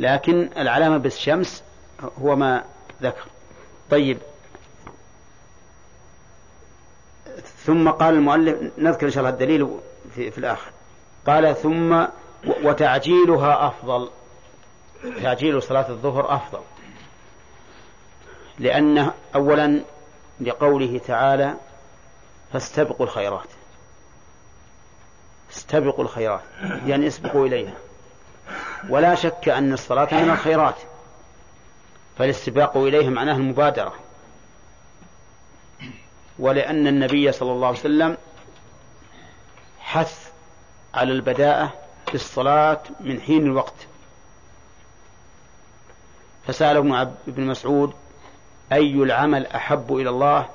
A: لكن العلامة بالشمس هو ما ذكر. طيب. ثم قال المؤلف نذكر إن شاء الله الدليل في, في الآخر. قال ثم وتعجيلها أفضل. تعجيل صلاة الظهر أفضل. لأن أولا لقوله تعالى فاستبقوا الخيرات. استبقوا الخيرات يعني اسبقوا إليها. ولا شك أن الصلاة من الخيرات فالاستباق إليها معناه المبادرة. ولأن النبي صلى الله عليه وسلم حث على البداءة في الصلاة من حين الوقت. فسأل ابن مسعود أي العمل أحب إلى الله؟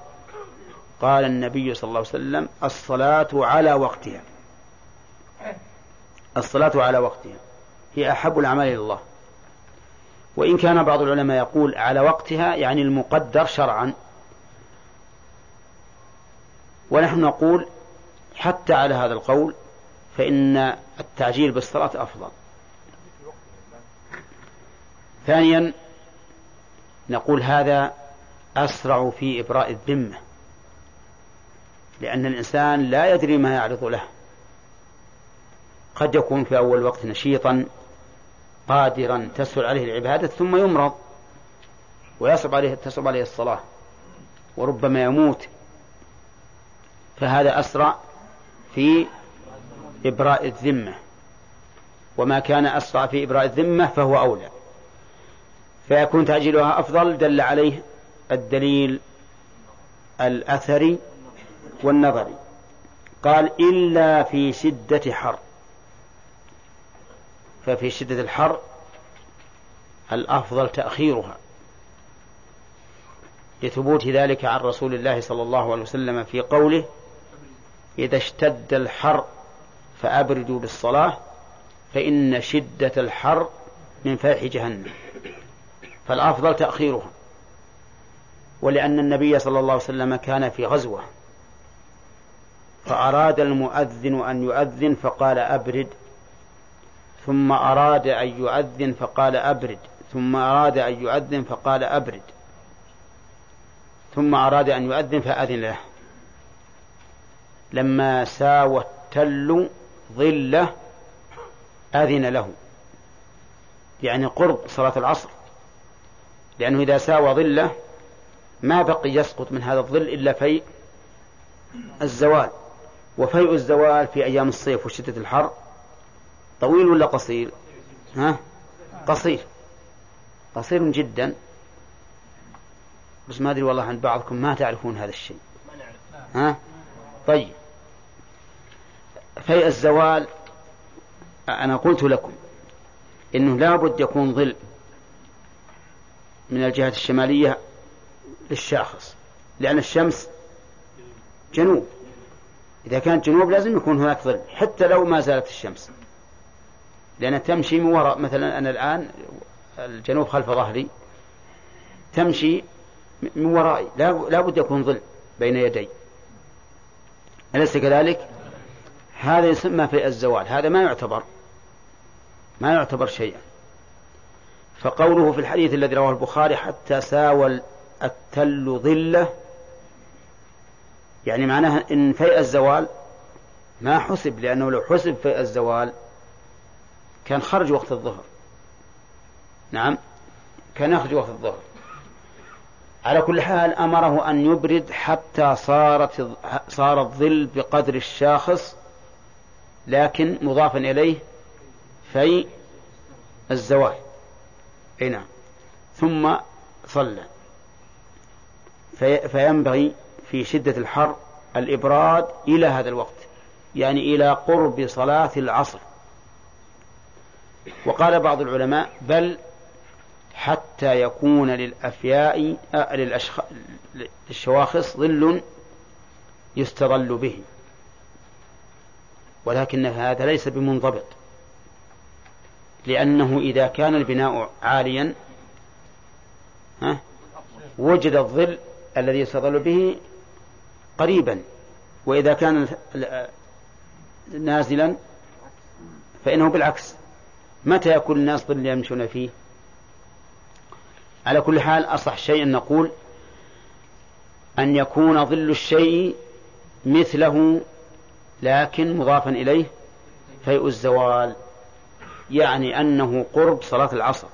A: قال النبي صلى الله عليه وسلم الصلاة على وقتها. الصلاة على وقتها. هي أحب الأعمال إلى الله. وإن كان بعض العلماء يقول على وقتها يعني المقدر شرعا. ونحن نقول حتى على هذا القول فإن التعجيل بالصلاة أفضل. ثانيا نقول هذا أسرع في إبراء الذمة. لأن الإنسان لا يدري ما يعرض له. قد يكون في أول وقت نشيطا قادرا تسهل عليه العبادة ثم يمرض ويصعب عليه تصعب عليه الصلاة وربما يموت. فهذا أسرع في إبراء الذمة. وما كان أسرع في إبراء الذمة فهو أولى. فيكون تعجيلها أفضل دل عليه الدليل الأثري والنظري. قال إلا في شدة حر ففي شدة الحر الأفضل تأخيرها. لثبوت ذلك عن رسول الله صلى الله عليه وسلم في قوله إذا اشتد الحر فأبردوا بالصلاة فإن شدة الحر من فيح جهنم. فالأفضل تأخيرها. ولأن النبي صلى الله عليه وسلم كان في غزوة فأراد المؤذن أن يؤذن فقال أبرد ثم أراد أن يؤذن فقال أبرد. ثم أراد أن يؤذن فقال أبرد. ثم أراد أن يؤذن فأذن له. لما ساوى التل ظله أذن له. يعني قرب صلاة العصر. لأنه إذا ساوى ظله ما بقي يسقط من هذا الظل إلا في الزوال. وفيء الزوال في أيام الصيف وشدة الحر. طويل ولا قصير؟ ها؟ قصير. قصير جدا. بس ما أدري والله عن بعضكم ما تعرفون هذا الشيء. ها؟ طيب. فيء الزوال أنا قلت لكم إنه لابد يكون ظل من الجهة الشمالية للشاخص لأن الشمس جنوب. إذا كانت جنوب لازم يكون هناك ظل حتى لو ما زالت الشمس. لأنها تمشي من وراء مثلا أنا الآن الجنوب خلف ظهري تمشي من ورائي لا بد يكون ظل بين يدي. أليس كذلك؟ هذا يسمى في الزوال. هذا ما يعتبر ما يعتبر شيئا. فقوله في الحديث الذي رواه البخاري حتى ساوى التل ظله يعني معناها إن فيء الزوال ما حسب لأنه لو حسب فيء الزوال كان خرج وقت الظهر. نعم. كان يخرج وقت الظهر. على كل حال أمره أن يبرد حتى صارت صار الظل بقدر الشاخص لكن مضافا إليه في الزوال أي نعم. ثم صلى. في فينبغي في شدة الحر الإبراد إلى هذا الوقت يعني إلى قرب صلاة العصر. وقال بعض العلماء بل حتى يكون للأفياء آه للشواخص ظل يستظل به. ولكن هذا ليس بمنضبط. لأنه إذا كان البناء عاليا ها وجد الظل الذي يستظل به قريبا. وإذا كان نازلا فإنه بالعكس. متى يكون الناس ظل يمشون فيه؟ على كل حال أصح شيء أن نقول أن يكون ظل الشيء مثله لكن مضافا إليه فيء الزوال يعني أنه قرب صلاة العصر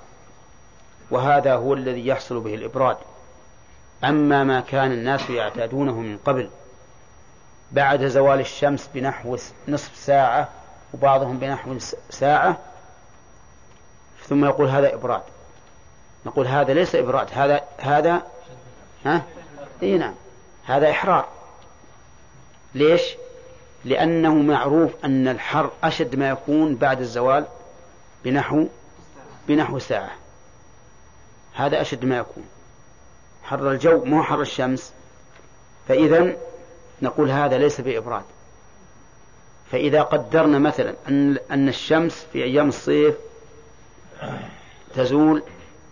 A: وهذا هو الذي يحصل به الإبراد. أما ما كان الناس يعتادونه من قبل بعد زوال الشمس بنحو نصف ساعة وبعضهم بنحو ساعة ثم يقول هذا إبراد. نقول هذا ليس إبراد هذا هذا ها؟ إي نعم. هذا إحرار. ليش؟ لأنه معروف أن الحر أشد ما يكون بعد الزوال بنحو بنحو ساعة. هذا أشد ما يكون. حر الجو مو حر الشمس. فإذا نقول هذا ليس بإبراد. فإذا قدرنا مثلا أن أن الشمس في أيام الصيف تزول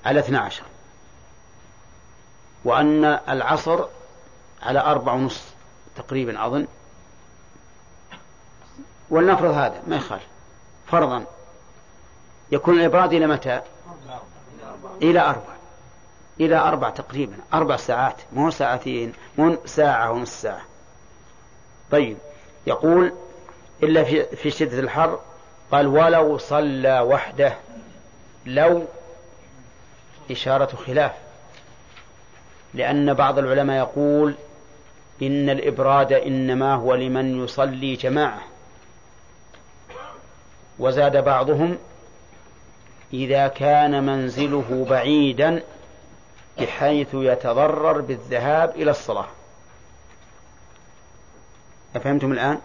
A: على 12 وأن العصر على أربع ونص تقريبا أظن. ولنفرض هذا ما يخالف. فرضا. يكون الإبراد إلى متى؟ إلى أربع. إلى أربع تقريبا. أربع ساعات. مو ساعتين. مو ساعة ونص ساعة. طيب. يقول إلا في, في شدة الحر قال ولو صلى وحده لو إشارة خلاف لأن بعض العلماء يقول إن الإبراد إنما هو لمن يصلي جماعة. وزاد بعضهم إذا كان منزله بعيدا بحيث يتضرر بالذهاب إلى الصلاة. أفهمتم الآن؟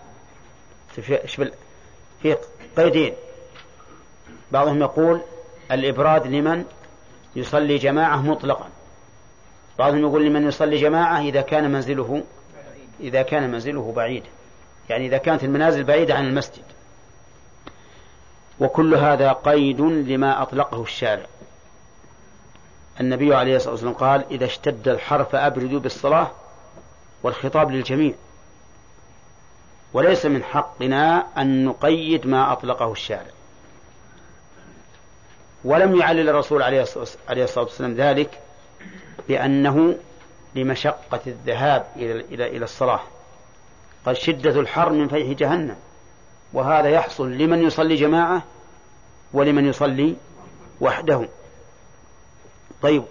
A: في قيدين. بعضهم يقول الإبراد لمن يصلي جماعة مطلقا. بعضهم يقول لمن يصلي جماعة إذا كان منزله إذا كان منزله بعيد. يعني إذا كانت المنازل بعيدة عن المسجد. وكل هذا قيد لما أطلقه الشارع. النبي عليه الصلاة والسلام قال إذا اشتد الحر فأبردوا بالصلاة والخطاب للجميع. وليس من حقنا أن نقيد ما أطلقه الشارع. ولم يعلل الرسول عليه الصلاة والسلام ذلك بأنه لمشقة الذهاب إلى إلى الصلاة. قال شدة الحر من فيح جهنم. وهذا يحصل لمن يصلي جماعة ولمن يصلي وحده. طيب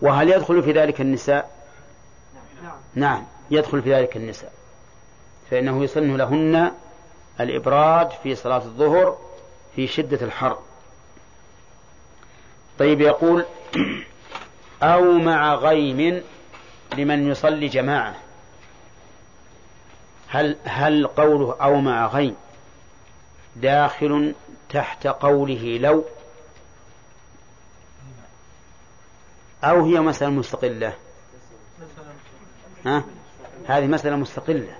A: وهل يدخل في ذلك النساء؟ نعم يدخل في ذلك النساء. فإنه يسن لهن الإبراد في صلاة الظهر في شدة الحر. طيب يقول <clears throat> أو مع غيم لمن يصلي جماعة. هل هل قوله أو مع غيم داخل تحت قوله لو أو هي مسألة مستقلة؟ ها؟ هذه مسألة مستقلة.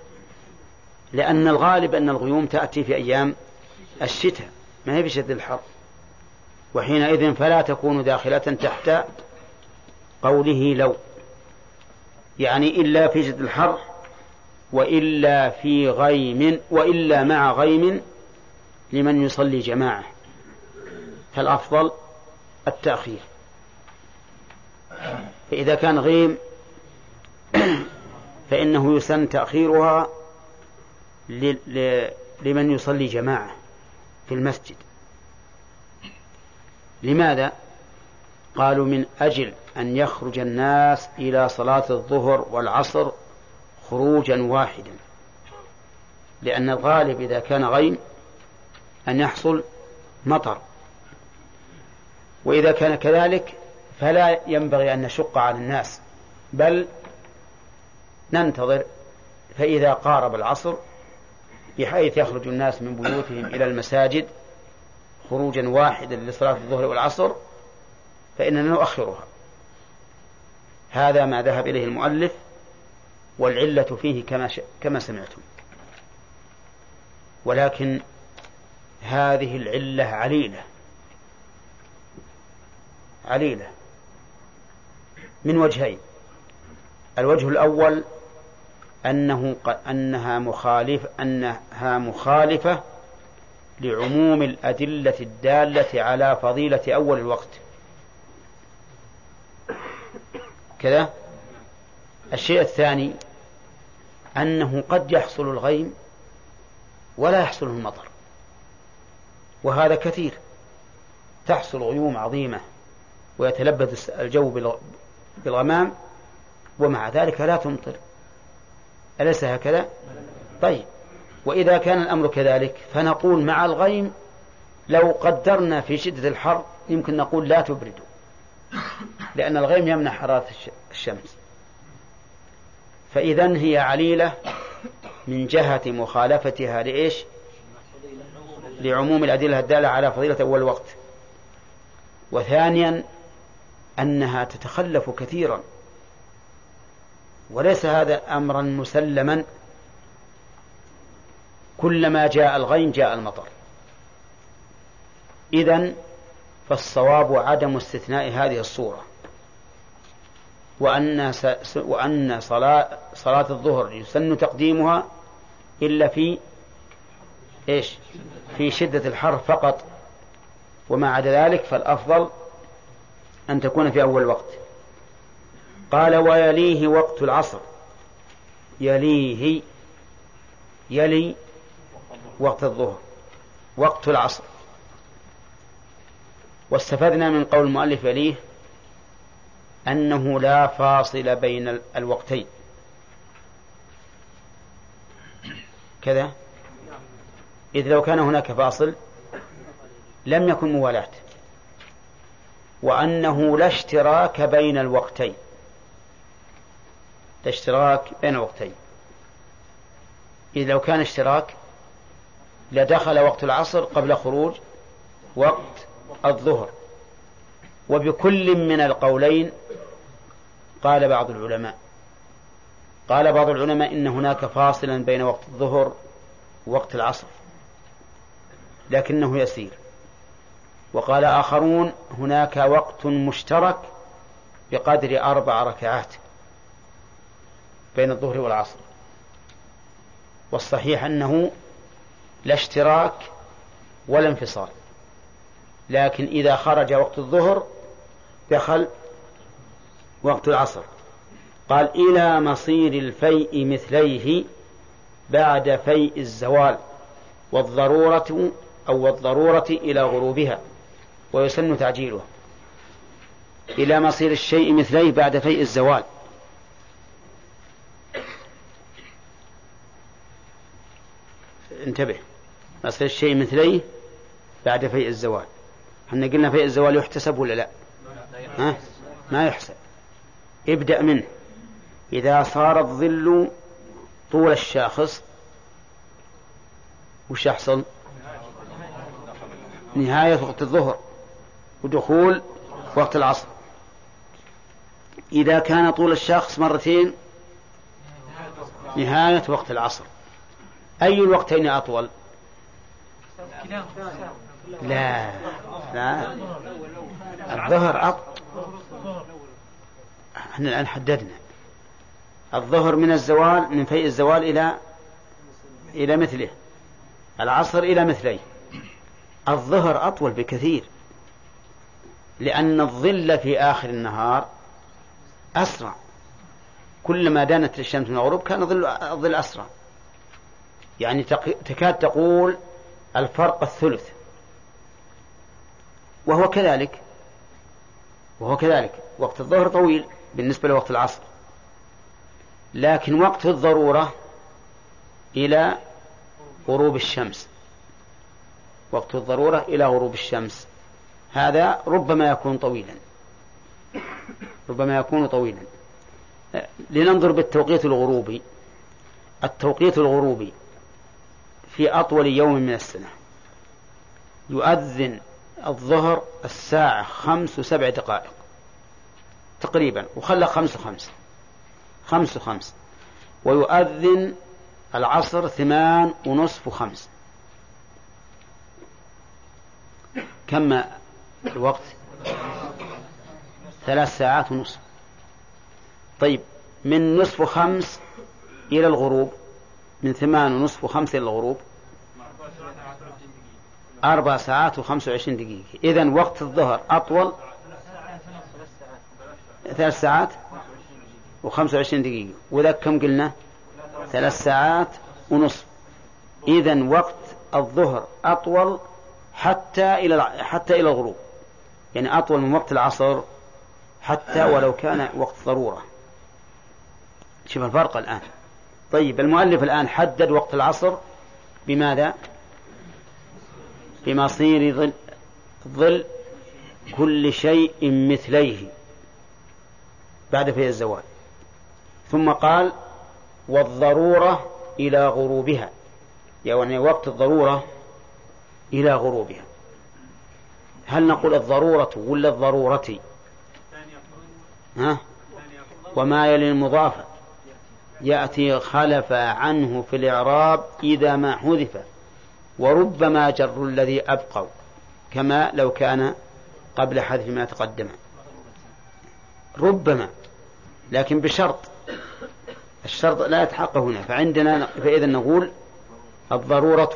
A: لأن الغالب أن الغيوم تأتي في أيام الشتاء ما هي شدة الحر. وحينئذ فلا تكون داخلة تحت قوله لو يعني إلا في شدة الحر وإلا في غيم وإلا مع غيم لمن يصلي جماعة. فالأفضل التأخير. فإذا كان غيم <coughs> فإنه يسن تأخيرها لمن يصلي جماعة في المسجد. لماذا؟ قالوا من أجل أن يخرج الناس إلى صلاة الظهر والعصر خروجا واحدا لأن الغالب إذا كان غيم أن يحصل مطر وإذا كان كذلك فلا ينبغي أن نشق على الناس بل ننتظر فإذا قارب العصر بحيث يخرج الناس من بيوتهم إلى المساجد خروجا واحدا لصلاة الظهر والعصر فإننا نؤخرها. هذا ما ذهب إليه المؤلف والعلة فيه كما ش... كما سمعتم. ولكن هذه العلة عليلة. عليلة. من وجهين. الوجه الأول أنه أنها مخالف أنها مخالفة لعموم الأدلة الدالة على فضيلة أول الوقت. كذا؟ الشيء الثاني أنه قد يحصل الغيم ولا يحصل المطر. وهذا كثير. تحصل غيوم عظيمة ويتلبد الجو بالغمام ومع ذلك لا تمطر. أليس هكذا؟ طيب. وإذا كان الأمر كذلك فنقول مع الغيم لو قدرنا في شدة الحر يمكن نقول لا تبردوا لأن الغيم يمنع حرارة الشمس. فإذا هي عليلة من جهة مخالفتها لإيش؟ لعموم الأدلة الدالة على فضيلة أول وقت. وثانيا أنها تتخلف كثيرا وليس هذا أمرا مسلما كلما جاء الغيم جاء المطر. إذا فالصواب عدم استثناء هذه الصورة. وأن وأن صلاة صلاة الظهر يسن تقديمها إلا في إيش؟ في شدة الحر فقط. وما عدا ذلك فالأفضل أن تكون في أول وقت. قال ويليه وقت العصر. يليه يلي وقت الظهر وقت العصر. واستفدنا من قول المؤلف يليه أنه لا فاصل بين الوقتين. كذا؟ إذ لو كان هناك فاصل لم يكن موالاة. وأنه لا اشتراك بين الوقتين. لا اشتراك بين الوقتين. إذ لو كان اشتراك لدخل وقت العصر قبل خروج وقت الظهر. وبكل من القولين قال بعض العلماء قال بعض العلماء إن هناك فاصلا بين وقت الظهر ووقت العصر لكنه يسير. وقال آخرون هناك وقت مشترك بقدر أربع ركعات بين الظهر والعصر. والصحيح أنه لا اشتراك ولا انفصال. لكن إذا خرج وقت الظهر دخل وقت العصر. قال إلى مصير الفيء مثليه بعد فيء الزوال والضرورة أو الضرورة إلى غروبها ويسن تعجيله إلى مصير الشيء مثليه بعد فيء الزوال. انتبه. مصير الشيء مثليه بعد فيء الزوال. إحنا قلنا فيء الزوال يحتسب ولا لا؟ ها؟ ما يحسب. ابدأ منه. إذا صار الظل طول الشاخص وش يحصل؟ نهاية وقت الظهر ودخول وقت العصر. إذا كان طول الشخص مرتين نهاية وقت العصر. أي الوقتين أطول؟ لا. لا. الظهر أطول إحنا الآن حددنا. الظهر من الزوال من فيء الزوال إلى إلى مثله. العصر إلى مثليه. الظهر أطول بكثير. لأن الظل في آخر النهار أسرع. كلما دانت الشمس من الغروب كان الظل أسرع. يعني تكاد تقول الفرق الثلث. وهو كذلك. وهو كذلك. وقت الظهر طويل بالنسبة لوقت العصر. لكن وقت الضرورة إلى غروب الشمس. وقت الضرورة إلى غروب الشمس. هذا ربما يكون طويلا. ربما يكون طويلا. لننظر بالتوقيت الغروبي. التوقيت الغروبي. في أطول يوم من السنة. يؤذن الظهر الساعة خمس وسبع دقائق تقريبا وخلى خمس وخمس. خمس وخمس. ويؤذن العصر ثمان ونصف وخمس. كم الوقت؟ ثلاث ساعات ونصف. طيب من نصف خمس إلى الغروب من ثمان ونصف وخمس إلى الغروب أربع ساعات وخمس وعشرين دقيقة. إذن وقت الظهر أطول ثلاث ساعات وخمس وعشرين دقيقة. وذا كم قلنا؟ ثلاث ساعات ونصف. إذن وقت الظهر أطول حتى إلى حتى إلى الغروب. يعني أطول من وقت العصر حتى ولو كان وقت ضرورة. شوف الفرق الآن. طيب المؤلف الآن حدد وقت العصر بماذا؟ بمصير ظل, ظل كل شيء مثليه بعد في الزوال. ثم قال والضرورة إلى غروبها. يعني وقت الضرورة إلى غروبها. هل نقول الضرورة ولا الضرورة؟ ها؟ وما يلي المضافة يأتي خلف عنه في الإعراب إذا ما حذف. وربما جر الذي أبقوا كما لو كان قبل حذف ما تقدم. ربما لكن بشرط. الشرط لا يتحقق هنا فعندنا فإذا نقول الضرورة.